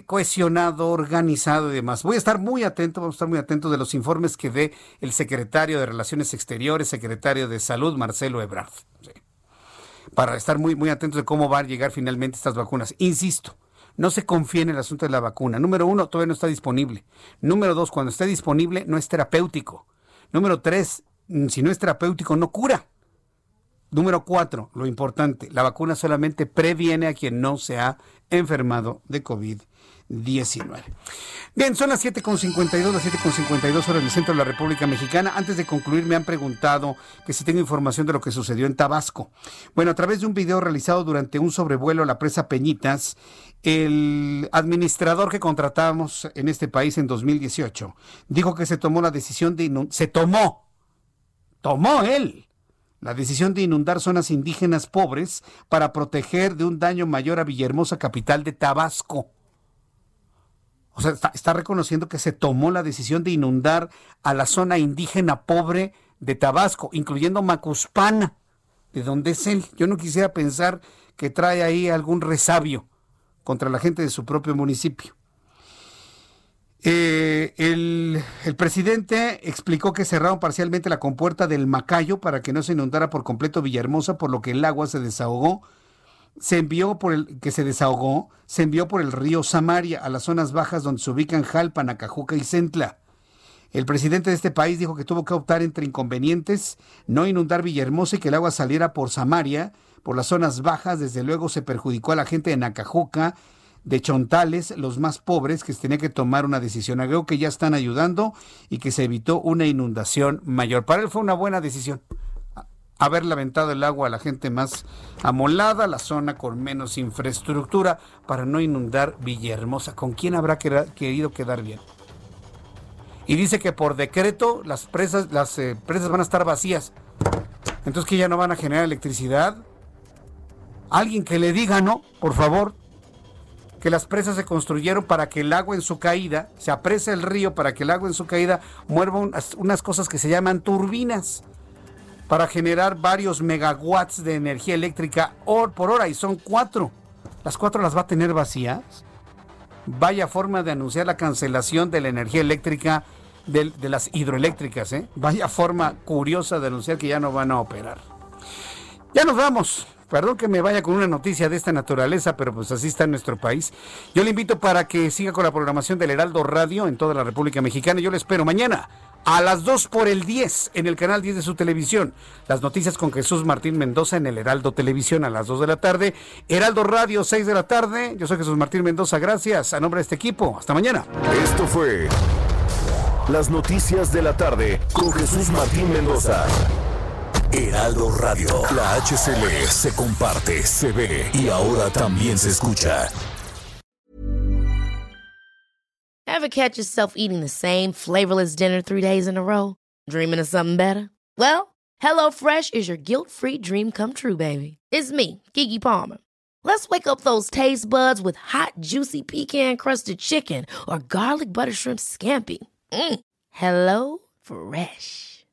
cohesionado, organizado y demás. Voy a estar muy atento, vamos a estar muy atentos de los informes que dé el secretario de Relaciones Exteriores, secretario de Salud, Marcelo Ebrard. Para estar muy, muy atentos de cómo van a llegar finalmente estas vacunas. Insisto, no se confíe en el asunto de la vacuna. Número uno, todavía no está disponible. Número dos, cuando esté disponible, no es terapéutico. Número tres, si no es terapéutico, no cura. Número cuatro, lo importante, la vacuna solamente previene a quien no se ha enfermado de COVID-19. Bien, son las 7.52, las 7.52 horas del centro de la República Mexicana. Antes de concluir, me han preguntado que si tengo información de lo que sucedió en Tabasco. Bueno, a través de un video realizado durante un sobrevuelo a la presa Peñitas, el administrador que contratamos en este país en 2018 dijo que se tomó la decisión de... Se tomó, tomó él la decisión de inundar zonas indígenas pobres para proteger de un daño mayor a Villahermosa, capital de Tabasco. O sea, está, reconociendo que se tomó la decisión de inundar a la zona indígena pobre de Tabasco, incluyendo Macuspana, de donde es él. Yo no quisiera pensar que trae ahí algún resabio contra la gente de su propio municipio. Eh, el, presidente explicó que cerraron parcialmente la compuerta del Macayo para que no se inundara por completo Villahermosa, por lo que el agua se desahogó. Se envió por el que se desahogó, se envió por el río Samaria a las zonas bajas donde se ubican Jalpa, Nacajuca y Centla. El presidente de este país dijo que tuvo que optar entre inconvenientes, no inundar Villahermosa y que el agua saliera por Samaria, por las zonas bajas, desde luego se perjudicó a la gente de Nacajuca de Chontales, los más pobres, que tenía que tomar una decisión. Creo que ya están ayudando y que se evitó una inundación mayor. Para él fue una buena decisión haber lamentado el agua a la gente más amolada, la zona con menos infraestructura, para no inundar Villahermosa. ¿Con quién habrá querido quedar bien? Y dice que por decreto las presas, las eh, presas van a estar vacías. Entonces que ya no van a generar electricidad. Alguien que le diga no, por favor que las presas se construyeron para que el agua en su caída, se apresa el río para que el agua en su caída mueva unas, cosas que se llaman turbinas para generar varios megawatts de energía eléctrica por hora y son cuatro. Las cuatro las va a tener vacías. Vaya forma de anunciar la cancelación de la energía eléctrica de, las hidroeléctricas. ¿eh? Vaya forma curiosa de anunciar que ya no van a operar. Ya nos vamos. Perdón que me vaya con una noticia de esta naturaleza, pero pues así está en nuestro país. Yo le invito para que siga con la programación del Heraldo Radio en toda la República Mexicana. Yo le espero mañana a las 2 por el 10 en el canal 10 de su televisión. Las noticias con Jesús Martín Mendoza en el Heraldo Televisión a las 2 de la tarde. Heraldo Radio 6 de la tarde. Yo soy Jesús Martín Mendoza. Gracias a nombre de este equipo. Hasta mañana. Esto fue las noticias de la tarde con Jesús Martín Mendoza. Heraldo Radio. La HCL se comparte, se ve y ahora también se escucha. Ever catch yourself eating the same flavorless dinner three days in a row? Dreaming of something better? Well, HelloFresh is your guilt-free dream come true, baby. It's me, Kiki Palmer. Let's wake up those taste buds with hot, juicy pecan-crusted chicken or garlic butter shrimp scampi. Mm. Hello Fresh.